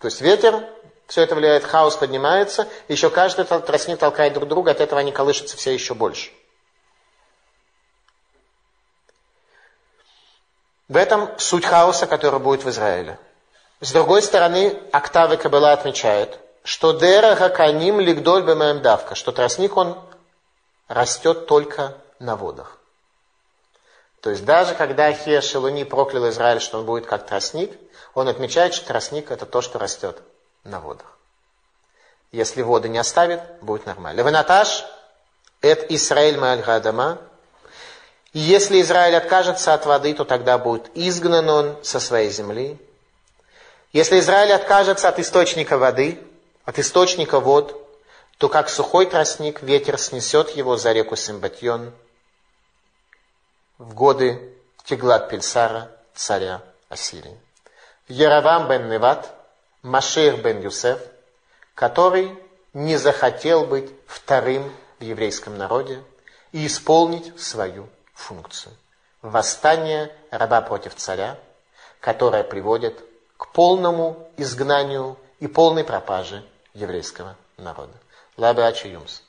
То есть ветер все это влияет, хаос поднимается, еще каждый тростник толкает друг друга, от этого они колышутся все еще больше. В этом суть хаоса, который будет в Израиле. С другой стороны, Октавы Кабыла отмечает, что Дера Хаканим Лигдоль Бемаем Давка, что тростник он растет только на водах. То есть даже когда Ахия Шелуни проклял Израиль, что он будет как тростник, он отмечает, что тростник это то, что растет на водах. Если воды не оставит, будет нормально. Леванаташ, это Израиль Маальгадама. Если Израиль откажется от воды, то тогда будет изгнан он со своей земли. Если Израиль откажется от источника воды, от источника вод, то как сухой тростник ветер снесет его за реку Симбатьон в годы Тиглат Пельсара, царя Ассирии. Яровам бен Неват – Машех бен Юсеф, который не захотел быть вторым в еврейском народе и исполнить свою функцию. Восстание раба против царя, которое приводит к полному изгнанию и полной пропаже еврейского народа. Ачи Юмс.